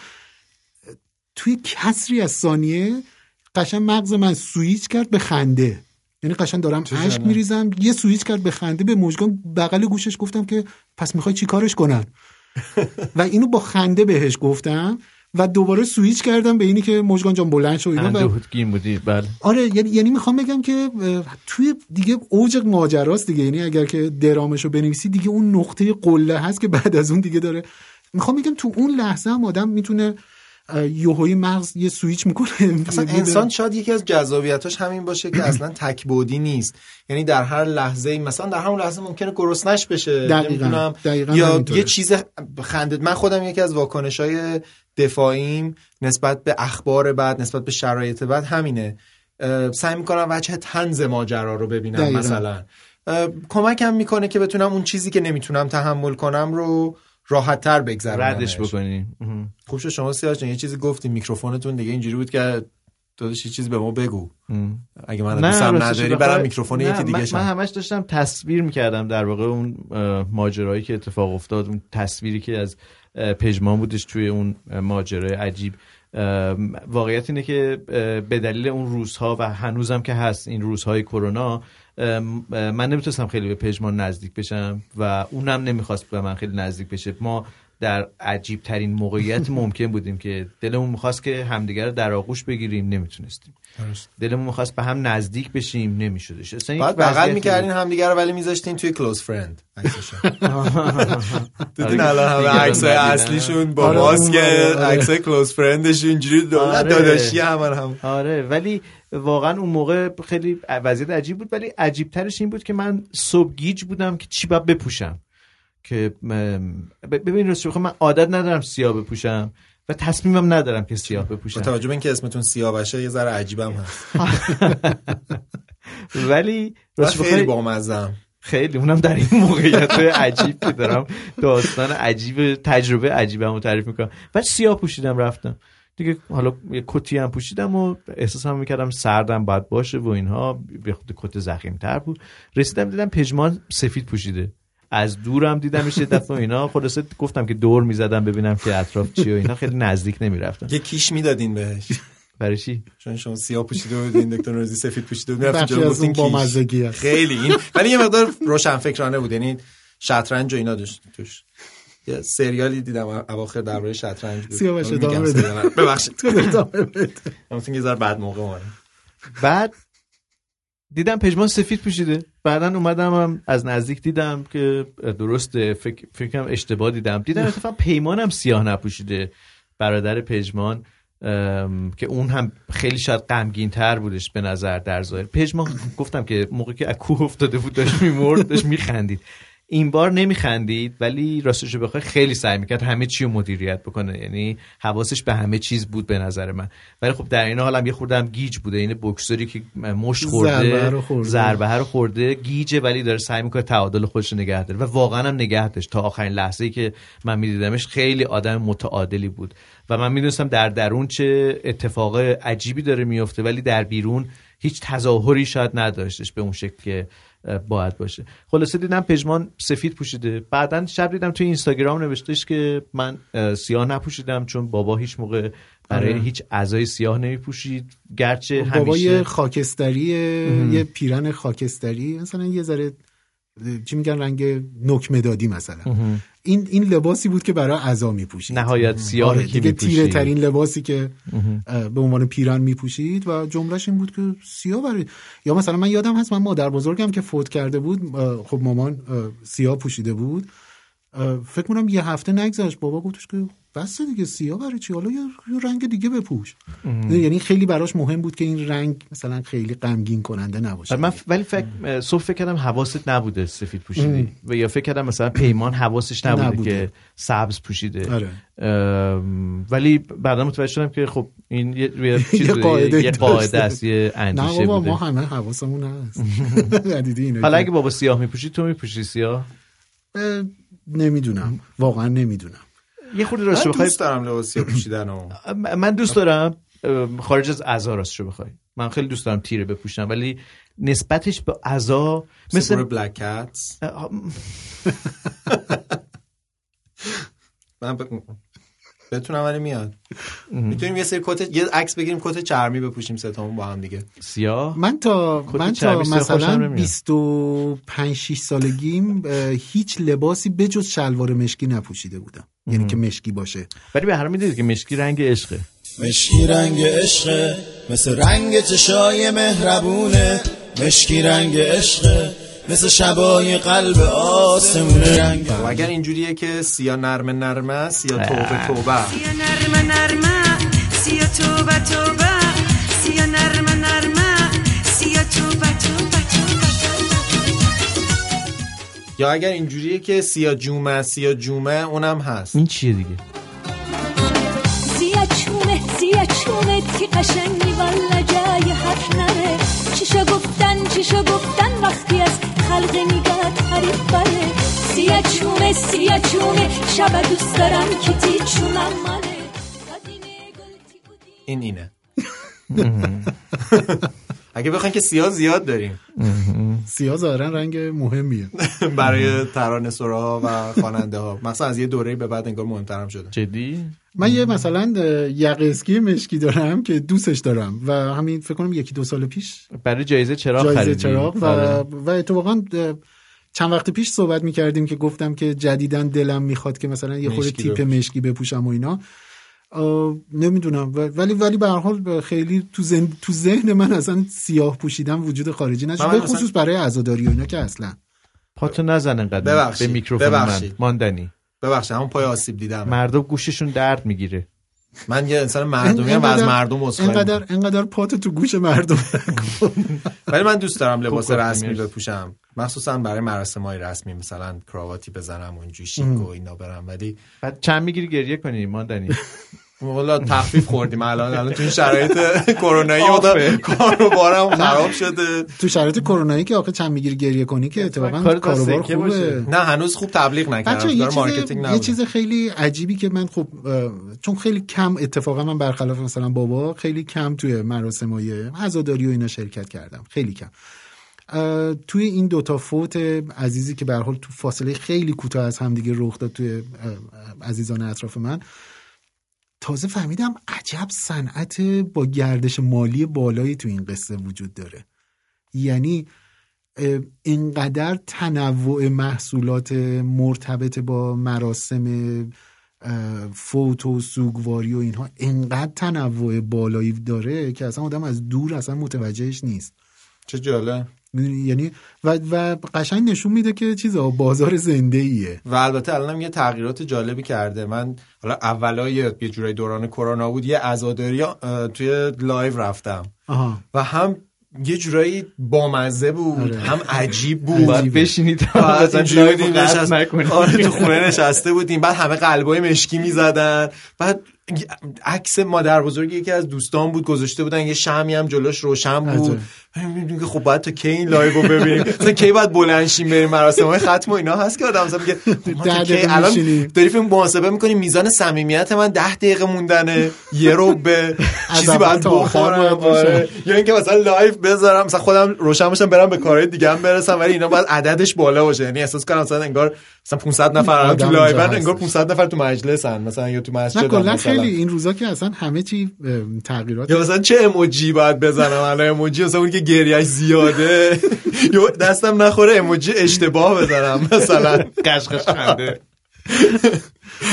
توی کسری از ثانیه قشنگ مغز من سویچ کرد به خنده. یعنی قشنگ دارم اشک میریزم. یه سویچ کرد به خنده به مژگان بغل گوشش گفتم که پس می‌خوای چی کارش کنن و اینو با خنده بهش گفتم و دوباره سویچ کردم به اینی که مژگان جان بلند شو اینا بودی؟ بله. آره یعنی یعنی می‌خوام بگم که توی دیگه اوج ماجراست دیگه. یعنی اگر که درامشو بنویسی دیگه اون نقطه قله هست که بعد از اون دیگه داره می‌خوام بگم تو اون لحظه هم آدم می‌تونه یوهوی مغز یه سویچ می‌کنه اصلا انسان شاید یکی از جذابیتاش همین باشه که اصلا تکبودی نیست یعنی در هر لحظه مثلا در همون لحظه ممکنه گرسنش بشه دقیقاً. نمی‌دونم. دقیقاً یا همینطوره. یه چیز خندد من خودم یکی از واکنش های دفاعیم نسبت به اخبار بعد نسبت به شرایط بعد همینه سعی می‌کنم وجه تنز ماجرا رو ببینم دقیقاً. مثلا کمکم می‌کنه که بتونم اون چیزی که نمی‌تونم تحمل کنم رو راحت تر بگذرونم ردش بکنی. خوب شد شما سیاوش جان یه چیزی گفتیم میکروفونتون دیگه اینجوری بود که داداش یه چیزی به ما بگو. اگه من دوستم نداری برم میکروفون یکی دیگه من, شم. من همش داشتم تصویر می‌کردم در واقع اون ماجرایی که اتفاق افتاد اون تصویری که از پژمان بودش توی اون ماجرای عجیب. واقعیت اینه که به دلیل اون روزها و هنوزم که هست این روزهای کرونا من نمی‌تونستم خیلی به پژمان نزدیک بشم و اونم نمی‌خواست به من خیلی نزدیک بشه. ما در عجیب ترین موقعیت ممکن بودیم که دلمون می‌خواست که همدیگر رو در آغوش بگیریم نمی‌تونستیم دلمون می‌خواست به هم نزدیک بشیم نمیشدش اصلا بعد بغل می‌کردین بود. همدیگه رو ولی میذاشتین توی close friend دیدین الان همه عکسای. اصلیشون با آره، ماسک. عکسای close friend شون اینجوری دولت آره. داداشی همه هم آره ولی واقعا اون موقع خیلی وضعیت عجیب بود ولی عجیب ترش این بود که من صبح گیج بودم که چی باید بپوشم که ببین راستش بخوام من عادت ندارم سیاه بپوشم و تصمیمم ندارم که سیاه با بپوشم. توجه به اینکه اسمتون سیاوشه یه ذره عجیبم هست. ولی راستش خیلی بامزم خیلی اونم در این موقعیت عجیب که دارم. داستان عجیب تجربه عجیبم تعریف می‌کنم. و سیاه پوشیدم رفتم. دیگه حالا یه کتی هم پوشیدم و احساسم می‌کردم سردم باید باشه و اینها. به خود کت زخیم تر بود. رسیدم دیدم پژمان سفید پوشیده. از دورم دیدمش یه دفعه و اینا. خلاصه گفتم که دور می‌زدم ببینم که اطراف چی و اینا. خیلی نزدیک نمی‌رفتم. یه کیش می‌دادین بهش. برای چی؟ چون شما سیاه پوشیده بودین دکتر نوزی سفید پوشیده بود می‌رفتین. بامزگی هست. خیلی. این ولی یه مقدار روشن فکرانه بود. یعنی شطرنج و اینا داشت توش. یه سریالی دیدم اواخر درباره شطرنج بود. سیاوش میگم ادامه بده. ببخشید. تو ادامه بده. مثلا یه ذره بعد موقع اومدم. بعد دیدم پژمان سفید پوشیده. بعدا اومدم هم از نزدیک دیدم که درسته. فکر فکرم اشتباه دیدم. دیدم اتفاقا پیمانم سیاه نپوشیده. برادر پژمان که اون هم خیلی شاید غمگین تر بودش به نظر در ظاهر. پژمان گفتم که موقعی که از کوه افتاده بود داشت میمرد داشت میخندید. این بار نمیخندید ولی راستش رو بخوای خیلی سعی می‌کرد همه چی رو مدیریت بکنه. یعنی حواسش به همه چیز بود به نظر من. ولی خب در این حال هم یه خورده هم گیج بوده. این بکسوری که مش خورده. ضربه رو خورده. گیجه ولی داره سعی می‌کنه تعادل خودش رو نگه داره. و واقعا هم نگه داشت. تا آخرین لحظه ای که من میدیدمش خیلی آدم متعادلی بود. و من می‌دونستم در درون چه اتفاق عجیبی داره میفته ولی در بیرون هیچ تظاهری شاید نداشتش به اون شکل که باید باشه. خلاصه دیدم پژمان سفید پوشیده. بعدا شب دیدم توی اینستاگرام نوشتش که من اه، سیاه نپوشیدم چون بابا هیچ موقع برای آره. هیچ اعضای سیاه نمیپوشید. گرچه بابا یه همیشه خاکستری یه پیرن خاکستری. مثلا یه ذره چی میگن رنگ نک مدادی مثلا. این این لباسی بود که برای عزا میپوشید. نهایت سیاه آره دیگه. تیره ترین لباسی که به عنوان پیرن میپوشید و جملهش این بود که سیاه برای یا مثلا من یادم هست من مادر بزرگم که فوت کرده بود خب مامان اه، سیاه پوشیده بود. فکر کنم یه هفته نگذشت بابا گفتش که بس دیگه سیاه برای چی؟ حالا یه رنگ دیگه بپوش. یعنی خیلی براش مهم بود که این رنگ مثلا خیلی غمگین کننده نباشه. من ف- ولی فکر صبح فکر کردم حواست نبوده سفید پوشیدی. و یا فکر کردم مثلا پیمان حواسش نبوده, نبوده. که سبز پوشیده. آره. ولی بعدا متوجه شدم که خب این یه, چیز- یه قاعده یه قاعده. است یه نه اندیشه بابا بوده. ما همه حواسمون هست. حالا اگه بابا سیاه میپوشی تو میپوشی سیاه؟ اه، نمی‌دونم. واقعا نمی‌دونم. یه خورده من راستش بخوای دوست دارم لباس سیاه پوشیدن و من دوست دارم خارج از عزا راستش بخوای. من خیلی دوست دارم تیره بپوشم ولی نسبتش به عزا مثل مثل بلک کتس من ب... بتونم ولی میاد. می‌تونیم یه سری کت یه عکس بگیریم کت چرمی بپوشیم ستامون با هم دیگه. سیاه. من تا من تا مثلا نمیاد. 25 6 سالگیم هیچ لباسی بجز شلوار مشکی نپوشیده بودم. یعنی که مشکی باشه. ولی به هر حال می‌دونید که مشکی رنگ عشقه. مشکی رنگ عشقه مثل رنگ چشای مهربونه. مشکی رنگ عشقه. مثل شبای قلب آسمونه رنگ و اگر اینجوریه که سیاه نرمه نرمه سیاه توبه توبه. سیا نرمه نرمه سیا توبه توبه. سیا نرمه نرمه سیا توبه توبه یا اگر اینجوریه که سیاه جومه سیاه جومه اونم هست. این چیه دیگه؟ سیا چونه سیا چونه تی قشنگی والا جای حرف نره. چیشو گفتن چیشو گفتن وقتی از خلق میگه تعریف بره سیا چونه سیا چونه شب دوست دارم که تی چونم ماله این اینه. اگه بخواین که سیاه زیاد داریم. سیاه ظاهرا رنگ مهمیه. برای ترانه ها و خواننده ها مثلا از یه دوره به بعد انگار مهمترم شده. جدی؟ من یه مثلا یقه مشکی دارم که دوستش دارم و همین فکر کنم یکی دو سال پیش. برای جایزه چراغ جایزه خریدی. چراغ و, آره. و اتفاقا چند وقت پیش صحبت می‌کردیم که گفتم که جدیدن دلم می‌خواد که مثلا یه خورده تیپ. مشکی بپوشم و اینا. نمی‌دونم. ولی ولی به هر حال خیلی تو ذهن تو ذهن من اصلا سیاه پوشیدن وجود خارجی نشد. من به مثلا- خصوص برای عزاداری و اینا که اصلا. پاتو نزن انقدر ببخشید، به میکروفون من. ببخشید. ماندنی. ببخشید. همون پای آسیب دیدم. مردم گوششون درد می‌گیره. من یه انسان مردمی هم و از مردم عذرخواهی اینقدر. اینقدر پات تو گوش مردم ولی من دوست دارم لباس رسمی. بپوشم. مخصوصا برای مراسم های رسمی مثلا کراواتی بزنم و اینجوری شیک و اینا برم. ولی بعد چند می‌گیری گریه کنی ماندنی والا تخفیف خوردیم. الان الان تو این شرایط کرونایی off ه. کار و بارم خراب شده. تو شرایط کرونایی که آخه چند می‌گیری گریه کنی که اتفاقا کاروبار خوبه. نه هنوز خوب تبلیغ نکردم. یه marketing یه چیز خیلی عجیبی که من خب چون خیلی کم اتفاقا من برخلاف مثلا بابا خیلی کم توی مراسم های عزاداری و اینا شرکت کردم. خیلی کم. توی این دوتا فوت عزیزی که به حال تو فاصله خیلی کوتاه از همدیگه رخ داد توی عزیزان اطراف من تازه فهمیدم عجب صنعت با گردش مالی بالایی تو این قصه وجود داره. یعنی اینقدر تنوع محصولات مرتبط با مراسم فوت و سوگواری و اینها اینقدر تنوع بالایی داره که اصلا آدم از دور اصلا متوجهش نیست. چه جالب. یعنی و, و قشنگ نشون میده که چیزا بازار زنده ایه و البته الان هم یه تغییرات جالبی کرده. من حالا اولای یه جورای دوران کرونا بود یه عزاداری توی live رفتم. آها. و هم یه جورایی بامزه بود آره. هم عجیب بود. باید بشینید. بعد بودیم قطع نشست-. آره تو خونه نشسته بودیم. بعد همه قلبای مشکی می‌زدن. بعد عکس مادر بزرگ یکی از دوستان بود گذاشته بودن یه شمعی هم جلوش روشن بود میگه خب باید تا کی این live رو ببینیم مثلا کی باید بلند شیم بریم مراسم های ختم و اینا هست که آدم مثلا میگه الان. داری فیلم محاسبه می‌کنیم میزان صمیمیت من ده دقیقه موندنه یه رو به چیزی باید بخورم. آره. یا اینکه مثلا live بذارم مثلا خودم روشن باشم برم به کارهای دیگه هم برسم ولی اینا باید عددش بالا باشه یعنی احساس کنم مثلا انگار مثلا 500 نفر تو live انگار هستش. 500 نفر تو مجلسن مثلا یا تو مسجد. خیلی این روزا که اصلا همه چی تغییرات یا مثلا چه اموجی باید بزنم الان؟ اموجی مثلا اون که گریهش زیاده. یا دستم نخوره اموجی اشتباه بزنم مثلا. غش‌غش خنده.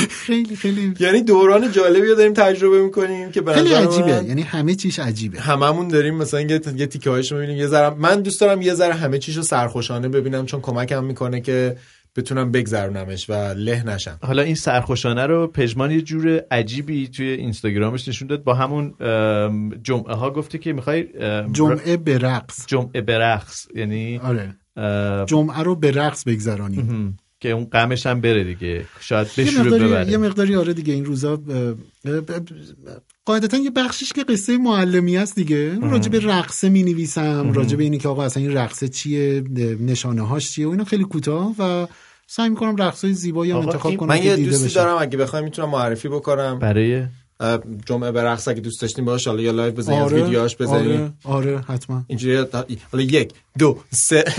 خیلی خیلی. یعنی دوران جالبی رو داریم تجربه می‌کنیم که خیلی عجیبه. من یعنی همه چیش عجیبه. هممون داریم مثلا یه, یه تیکه هایش می‌بینیم یه ذره من دوست دارم یه ذره همه چیشو سرخوشانه ببینم چون کمکم می‌کنه که بتونم بگذرونمش و له نشم. حالا این سرخوشانه رو پژمان یه جور عجیبی توی اینستاگرامش نشون داد با همون جمعه ها گفته که می‌خوای جمعه به رقص. جمعه برقص یعنی آره. جمعه رو به رقص بگذرانیم. که اون غمش هم بره دیگه. شاید یه بشوره مقداری, ببره. یه مقداری آره دیگه این روزا قاعدتا یه بخشش که قصه معلمی است دیگه. راجع به رقصه می نویسم راجع به اینی که آقا اصلا این رقصه چیه نشانه هاش چیه و اینا خیلی کوتاه و سعی می‌کنم رقصای زیبایی هم انتخاب کنم من یه دوستی بشه. دارم اگه بخوام می‌تونم معرفی بکنم. برای؟ جمعه به رقص اگه دوست داشتین باش حالا یا لایو بزنید آره، ویدیوهاش بزنین. آره،, آره حتما. اینجوری حالا یک دو سه.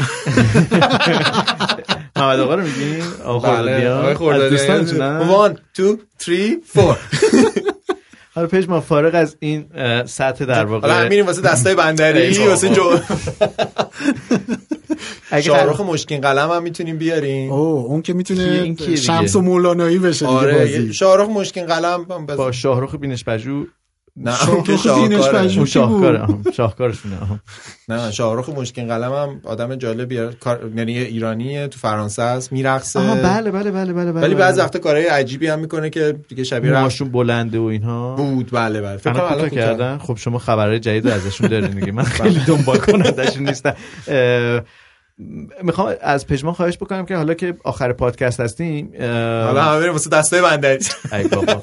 محمد آقا رو میگین؟ آقا خردادیان دوستان 1 2 3 4 حالا پیش ما فارغ از این سطح در واقع حالا میریم واسه دستای بندری واسه جو اگه مشکین قلم هم می‌تونیم بیاریم. اوه اون که می‌تونه شمس و مولانایی بشه آره شاهرخ مشکین قلم با شاهرخ بینش پژو. نه شاهرخ شاهکاره. شاهکارشونه. نه شاهرخ مشکین قلم هم آدم جالبیه. کار- یعنی یه ایرانیه تو فرانسه است میرقصه. آها بله بله بله بله بله ولی بله. بعضی وقتا کارهای عجیبی هم می‌کنه که دیگه شبیه رقص موهاشون بلنده و اینها؟ بود بله بله. فکر کنم الان. کردن؟ خب شما خبرهای جدید ازشون دارین دیگه. من خیلی دنبال کنندشون نیستم. می‌خوام از پژمان خواهش بکنم که حالا که آخر پادکست هستیم حالا همه بریم واسه دستای ای بابا.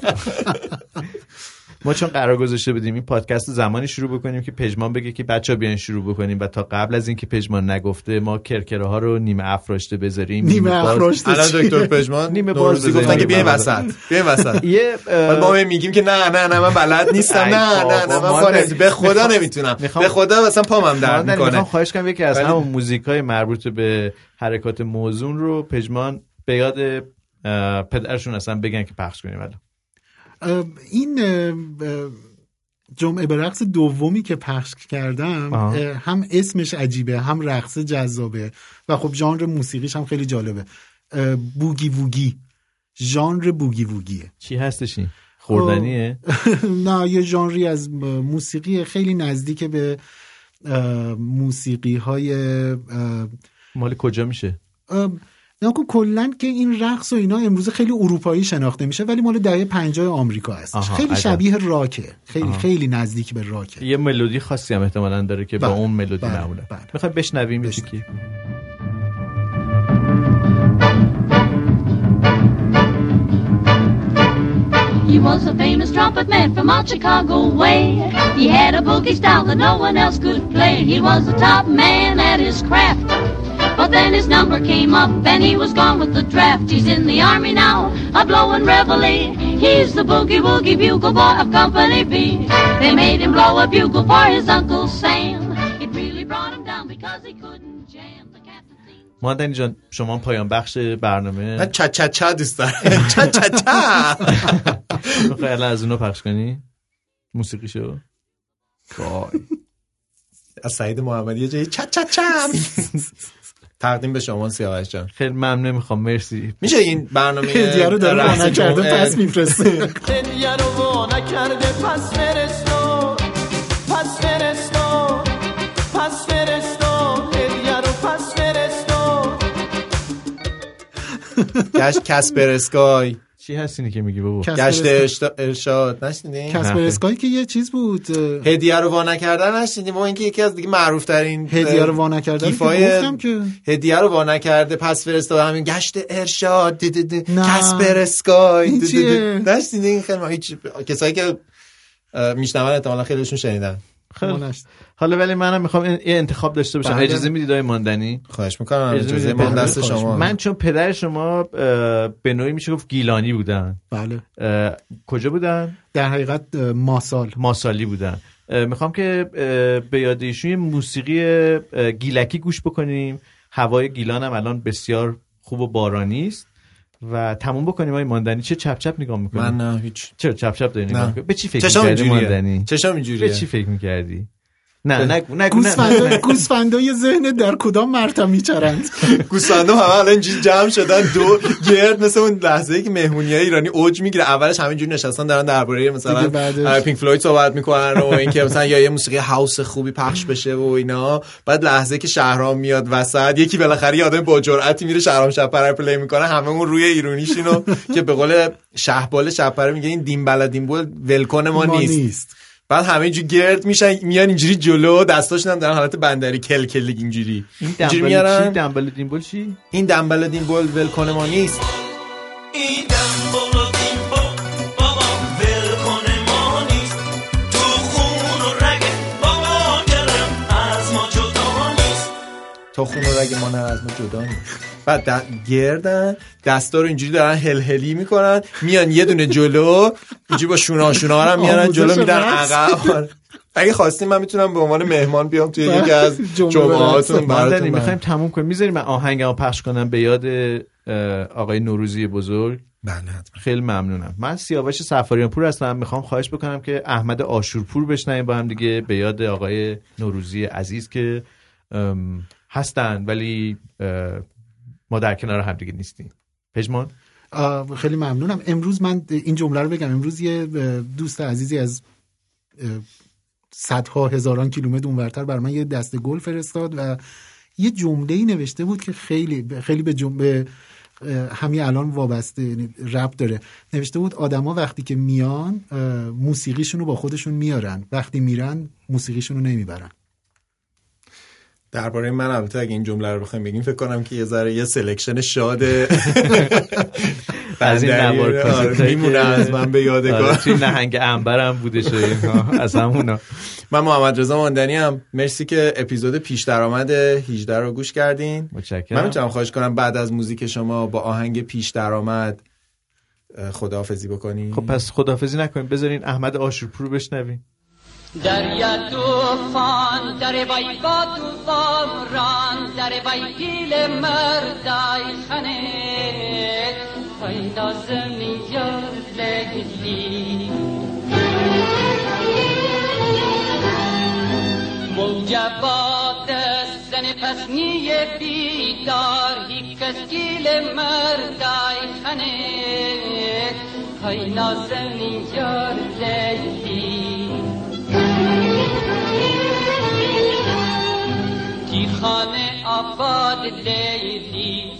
ما چون قرار گذاشته بودیم این پادکست رو زمانی شروع بکنیم که پژمان بگه که بچه بیان شروع بکنیم و تا قبل از اینکه پژمان نگفته ما کرکره ها رو نیمه افراشته بذاریم نیمه افراشته الان؟ دکتر پژمان نیمه باز نوروزی بزنیم. گفتن که بیاین بله. وسط بیاین وسط یه اه، بعد ما میگیم که نه نه نه من بلد نیستم نه نه نه من نمی‌تونم. به خدا نمی‌تونم به خدا مثلا پامم درد می‌کنه خواهش کنم یکی از همون موزیک های مربوط به حرکات موزون رو پژمان به یاد پدرشون اصلا بگن که پخش کنیم الان اه، این جمعه به رقص دومی که پخش کردم هم اسمش عجیبه هم رقص جذابه. و خب ژانر موسیقیش هم خیلی جالبه. بوگی ووگی. ژانر بوگی ووگیه. چی هستش این؟ خوردنیه؟ نه یه ژانری از موسیقی خیلی نزدیک به موسیقی های مال کجا میشه؟ نه کن کلا که این رقص و اینا امروز خیلی اروپایی شناخته میشه ولی مال دهه 50 آمریکا هست خیلی عجب. شبیه راکه خیلی آها. خیلی نزدیک به راکه یه ملودی خاصی هم احتمالا داره که با بله، اون ملودی بله، معموله بله. می‌خوای بشنویم بشنویم. He was a famous trumpet man from out Chicago way. He had a boogie style that no one else could play. He was the top man at his craft. But then his number came up and he was gone with the draft. He's in the army now, a blowing reveille. He's the boogie woogie bugle boy of Company B. They made him blow a bugle for his Uncle Sam. It really brought him down because he couldn't jam the captain theme. ماندنی جان شما پایان بخش برنامه من چا چا چا دوست دارم چا چا چا میخوای الان از اونو پخش کنی موسیقی شو از سعید محمدی یه جایی چا چا چا تقدیم به شما سیاوش جان. خیلی ممنون می‌خوام مرسی. میشه این برنامه رو داره وانا پس میفرسته. دیارو وانا نکرده پس فرستو. پس فرستو. پس فرستو. دیارو پس فرستو. گشت کسپر اسکای چی هستینی که میگی بابا گشت ارشاد نشنیدین نه. اسکای که یه چیز بود هدیه رو وا نکردن نشنیدین با اینکه یکی از دیگه معروف ترین هدیه رو وا نکردن گفتم که هدیه رو وا نکرده پس فرستاد همین گشت ارشاد دی دی دی. نه. کسپر اسکای این؟ نشنیدین خیلی ما- هیچ کسایی که میشنون احتمالاً خیلیشون شنیدن خیلی. حالا ولی منم می‌خوام این یه انتخاب داشته باشم. اجازه می‌دید آقای ماندنی؟ خواهش می‌کنم اجازه؟ ما دست شما. من چون پدر شما به نوعی میشه گفت گیلانی بودن. بله. کجا بودن؟ در حقیقت ماسال. ماسالی بودن. می‌خوام که به یاد ایشون یه موسیقی گیلکی گوش بکنیم. هوای گیلان هم الان بسیار خوب و بارانی است. و تموم بکنیم آقای ماندنی. چه چپ چپ نگاه می‌کنی؟ من نه هیچ. چرا چپ چپ داری نگاه به چی فکر می‌کردی ماندنی؟ چشام به اینجوریه چی فکر می‌کردی؟ نه نگو نگو نه، نه گوسفندا نه. گوسفندای ذهن در کدام مرتب میچرند؟ گوسفندا همه الان جمع شدن دو گرد مثل اون لحظه ای که مهمونی ایرانی اوج می‌گیره اولش همینجوری نشستن دارن درباره مثلا پینک فلوید صحبت می‌کنن و اینکه مثلا یا یه موسیقی house خوبی پخش بشه و اینا. بعد لحظه که شهرام میاد وسط یکی بالاخره یه آدم با جرأتی میره شهرام شپره play می‌کنه. همه اون روی ایرونیشینو که به قول شهبال شپره میگه این دیمبلا دیمبول ولکن ما نیست. بعد همه اینجوری گرد میشن میان اینجوری جلو دستاشون هم در حالت بندری کل کل اینجوری. این اینجوری دنبل میارن؟ چی دنبل دیمبل چی؟ این دنبل دین بول ولکن ما نیست. این نیست. تو خون و رگ بابا دلم از ما جدا نیست. تا خون و رگ ما نه از ما جدا نیست. بعد گردن دستا رو اینجوری دارن هلهلی می‌کنن میان یه دونه جلو اینجوری با شونا شونا هم میارن جلو میدن. عقب. اگه خواستیم من می‌تونم به عنوان مهمان بیام توی یکی از جمعه جمعهاتون ماندنی براتون می‌خوایم تموم کنیم. می‌ذاریم من آهنگمو پخش کنم به یاد آقای نوروزی بزرگ. بله خیلی ممنونم. من سیاوش سفاریان پور هستم. می‌خوام خواهش بکنم که احمد آشورپور بشنویم با هم دیگه به یاد آقای نوروزی عزیز که هستن ولی ما در کنار هم دیگه نیستیم. پژمان؟ خیلی ممنونم. امروز من این جمله رو بگم. امروز یه دوست عزیزی از صدها هزاران کیلومتر اونورتر بر من یه دسته گل فرستاد و یه جمله ای نوشته بود که خیلی خیلی به جمله همین الان وابسته یعنی رب داره. نوشته بود آدما وقتی که میان موسیقیشون رو با خودشون میارن. وقتی میرن موسیقیشون رو نمی‌برن. درباره من البته اگه این جمله رو بخوایم بگیم فکر کنم که یه ذره یه selection شاد از این نوار میمونه از من به یادگار. آره، توی نهنگ عنبرم و اینها از همونا من محمد رضا ماندنی هم مرسی که اپیزود پیش درآمد 18 رو گوش کردین. من متشکرم می‌تونم خواهش کنم بعد از موزیک شما با آهنگ پیش درآمد خداحافظی بکنی خب پس خدافزی نکنیم بذارین احمد آشورپور رو بشنویم. دریا توفان در وای با توفان ران در وای گیل مردای خنه وای نازمی یار لگلی موجبات زن پسنی بیدار هیک از گیل مردای خنه وای نازمی یار لگلی خانه آباد لیلی.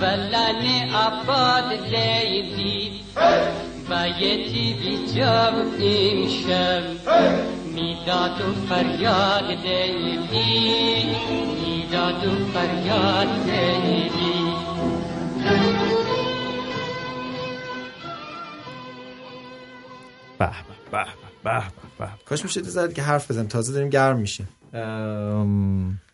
ولن آباد لیلی. بایتی بی جام امشب می‌داد و فریاد لیلی. می‌داد و فریاد لیلی. به به به به کاش میشه زد که حرف بزنیم. تازه داریم گرم ام، با-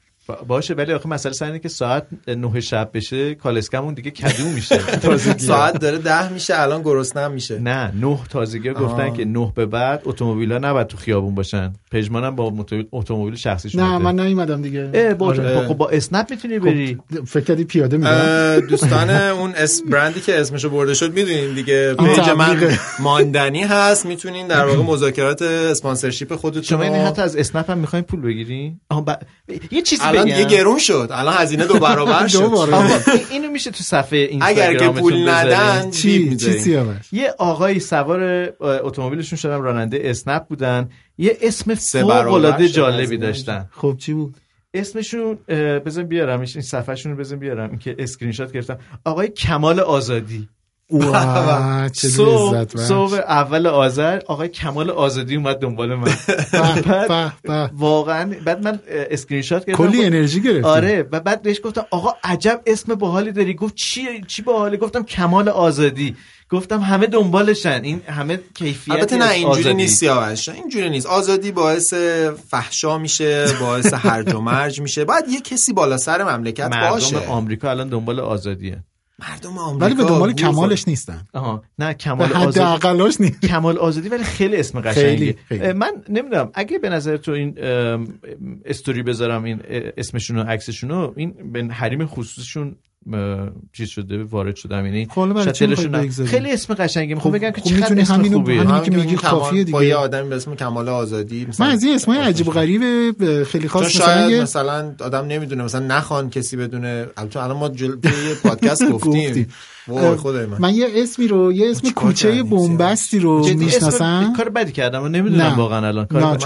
باشه ولی آخه مسئله سر اینه که ساعت نه شب بشه کالسکمون دیگه کدو میشه. تازگی ساعت داره ده میشه الان گرسنه میشه. نه نه تازگی ها گفتن آه. که نه به بعد اتومبیل ها نباید تو خیابون باشن. پژمانم با اتومبیل شخصیش نه. من نیومدم دیگه. اه با, آره. خب با اسنپ می‌تونی بری. خب، فکر کردی پیاده میرم؟ دوستان اون اس برندی که اسمشو برده شد می‌دونین دیگه. page من. ماندنی هست می‌تونین در واقع مذاکرات sponsorship خودتون شما رو- حتی از اسنپ هم می‌خواین پول بگیری آها ب... یه چیزی الان دیگه گرون شد. الان هزینه دو برابر شد. اینو میشه تو صفحه اینستاگرامتون اگر که پول؟ ندن چی چی یه آقایی سوار اتومبیلشون شدن راننده اسنپ بودن. یه اسم فوق العاده جالبی. داشتن. خب چی بود؟ اسمشون بزن بیارم این صفحهشون رو بزن بیارم. این که اسکرین شات گرفتم. آقای کمال آزادی. صبح اول آذر آقای کمال آزادی اومد دنبال من. بعد. واقعا بعد من اسکرین شات گرفتم کلی انرژی گرفتی. آره و بعد بهش گفتم آقا عجب اسم باحالی داری. گفت چی چی باحالی گفتم کمال آزادی. گفتم همه دنبالشن. این همه کیفیت البته نه اینجوری. نیست سیاوش اینجوری نیست. آزادی باعث فحشا میشه باعث هرج و مرج میشه. باید یه کسی بالا سر مملکت مردم باشه. آمریکا الان دنبال آزادیه. مردم آمریکا ولی به دنبال کمالش نیستن. آها نه کمال حد آزادی اقلاش نیست. کمال آزادی ولی خیلی اسم قشنگی. خیلی، خیلی. من نمی‌دونم اگه به نظر تو این استوری بذارم این اسمشون و عکسشون رو این به حریم خصوصیشون اه، چیز شده وارد شدم. یعنی خب،؟ خیلی اسم قشنگی. می‌خوام خب- بگم که خب چقدر می‌تونی اسم همینو- خوبیه. همین که میگی کافیه دیگه. با یه آدمی به اسم کمال آزادی مثلا من از این اسمای عجیب و غریب خیلی خاص مثلا شاید مثلا آدم نمی‌دونه مثلا نخوان کسی بدونه. البته الان ما جل... توی یه پادکست گفتیم. خدای من. من یه اسمی رو یه اسم کوچه؟ بومبستی رو می‌شناسم؟ کار بدی کردم. و نمی‌دونم. واقعا الان کار؟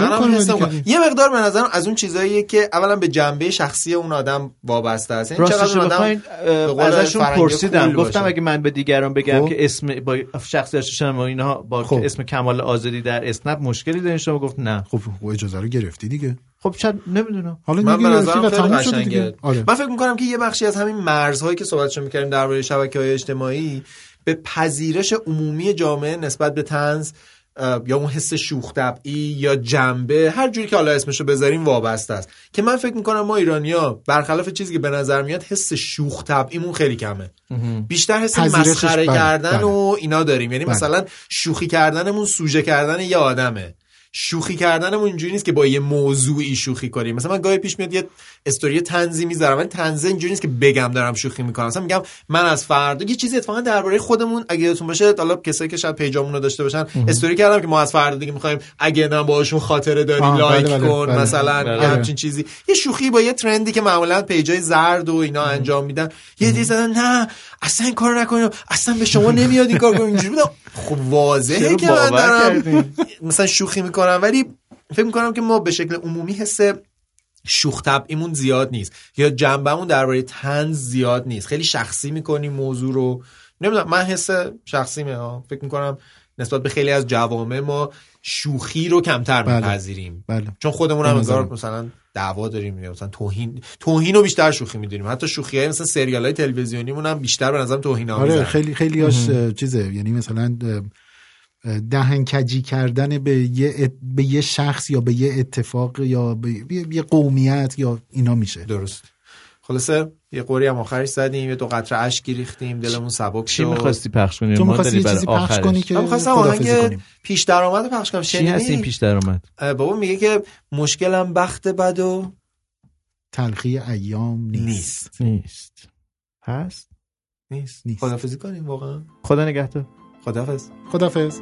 یه مقدار به نظرم از اون چیزاییه که اولا به جنبه شخصی اون آدم وابسته است. یعنی چقدر آدم ازشون پرسیدم. گفتم. اگه من به دیگران بگم خب. که اسم با شخصیت شدن و اینها با خب. اسم کمال آزادی در اسنپ مشکلی دارین؟ شما گفت نه. خب خب اجازه رو گرفتی دیگه. خب شاید نمی‌دونم. حالا من دیگه به نظرم خیلی قشنگه. دیگه. آره. من فکر می‌کنم که یه بخشی از همین مرزهایی که صحبتشو می‌کردیم درباره شبکه های اجتماعی به پذیرش عمومی جامعه نسبت به تنز یا اون حس شوخ طبعی یا جنبه هر جوری که حالا اسمشو بذاریم وابسته است. که من فکر می‌کنم ما ایرانیا برخلاف چیزی که به نظر میاد حس شوخ طبعیمون خیلی کمه. بیشتر حس مسخره بله، کردن بله. و اینا داریم. یعنی بله. مثلا شوخی کردنمون سوژه کردن یه آدمه. شوخی کردنمون اینجوری نیست که با یه موضوعی شوخی کنیم. مثلا من گاهی پیش میاد یه استوری تنزی می‌ذارم ولی تنزه اینجوری نیست که بگم دارم شوخی می‌کنم. مثلا میگم من از فردا یه چیزی اتفاقا درباره خودمون اگه یادتون باشه حالا کسایی که شاید پیجامون رو داشته باشن استوری کردم که ما از فردا دیگه می‌خوایم اگه نه باهاشون خاطره داری آه، لایک بله، بله، کن بله. مثلا بله. یه همچین چیزی. یه شوخی با یه ترندی که معمولا پیجای زرد و اینا انجام میدن. یه دیگه زدن نه اصلا این کارو نکنید اصلا به شما نمیاد این کار کنید اینجوری بودم. خب واضحه که من دارم؟ مثلا شوخی می‌کنم ولی فکر می‌کنم که ما به شکل عمومی حس شوخ طبعیمون زیاد نیست. یا جنبمون درباره تنز زیاد نیست. خیلی شخصی می‌کنیم موضوع رو. نمی‌دونم من حس شخصی ها. فکر می‌کنم نسبت به خیلی از جوامع ما شوخی رو کمتر بله. میپذیریم. بله. چون خودمون هم انگار. مثلا دعوا داریم یا مثلا توهین توهین رو بیشتر شوخی می‌دونیم. حتی شوخی های مثلا سریال های تلویزیونیمون هم بیشتر به نظرم توهین آره آمیزن خیلی خیلی چیزه. یعنی مثلا اه، اه، دهن کجی کردن به یه ات- به یه شخص یا به یه اتفاق یا به یه قومیت یا اینا میشه. درست. خلاصه یه قوری هم آخرش زدیم یه دو قطره اشک ریختیم دلمون سبک چی شد. می‌خواستی پخش کنی؟ تو ما می‌خواستی چیزی پخش آخرش. کنی که من می‌خواستم خداحافظی آهنگ. پیش درآمد پخش کنم. چی هست این پیش درآمد؟ بابا میگه که مشکلم بخت بد و تلخی ایام نیست. نیست. نیست. هست؟ نیست. نیست. خدافزی کنیم واقعا. خدا نگهدار. خدافز خدافظ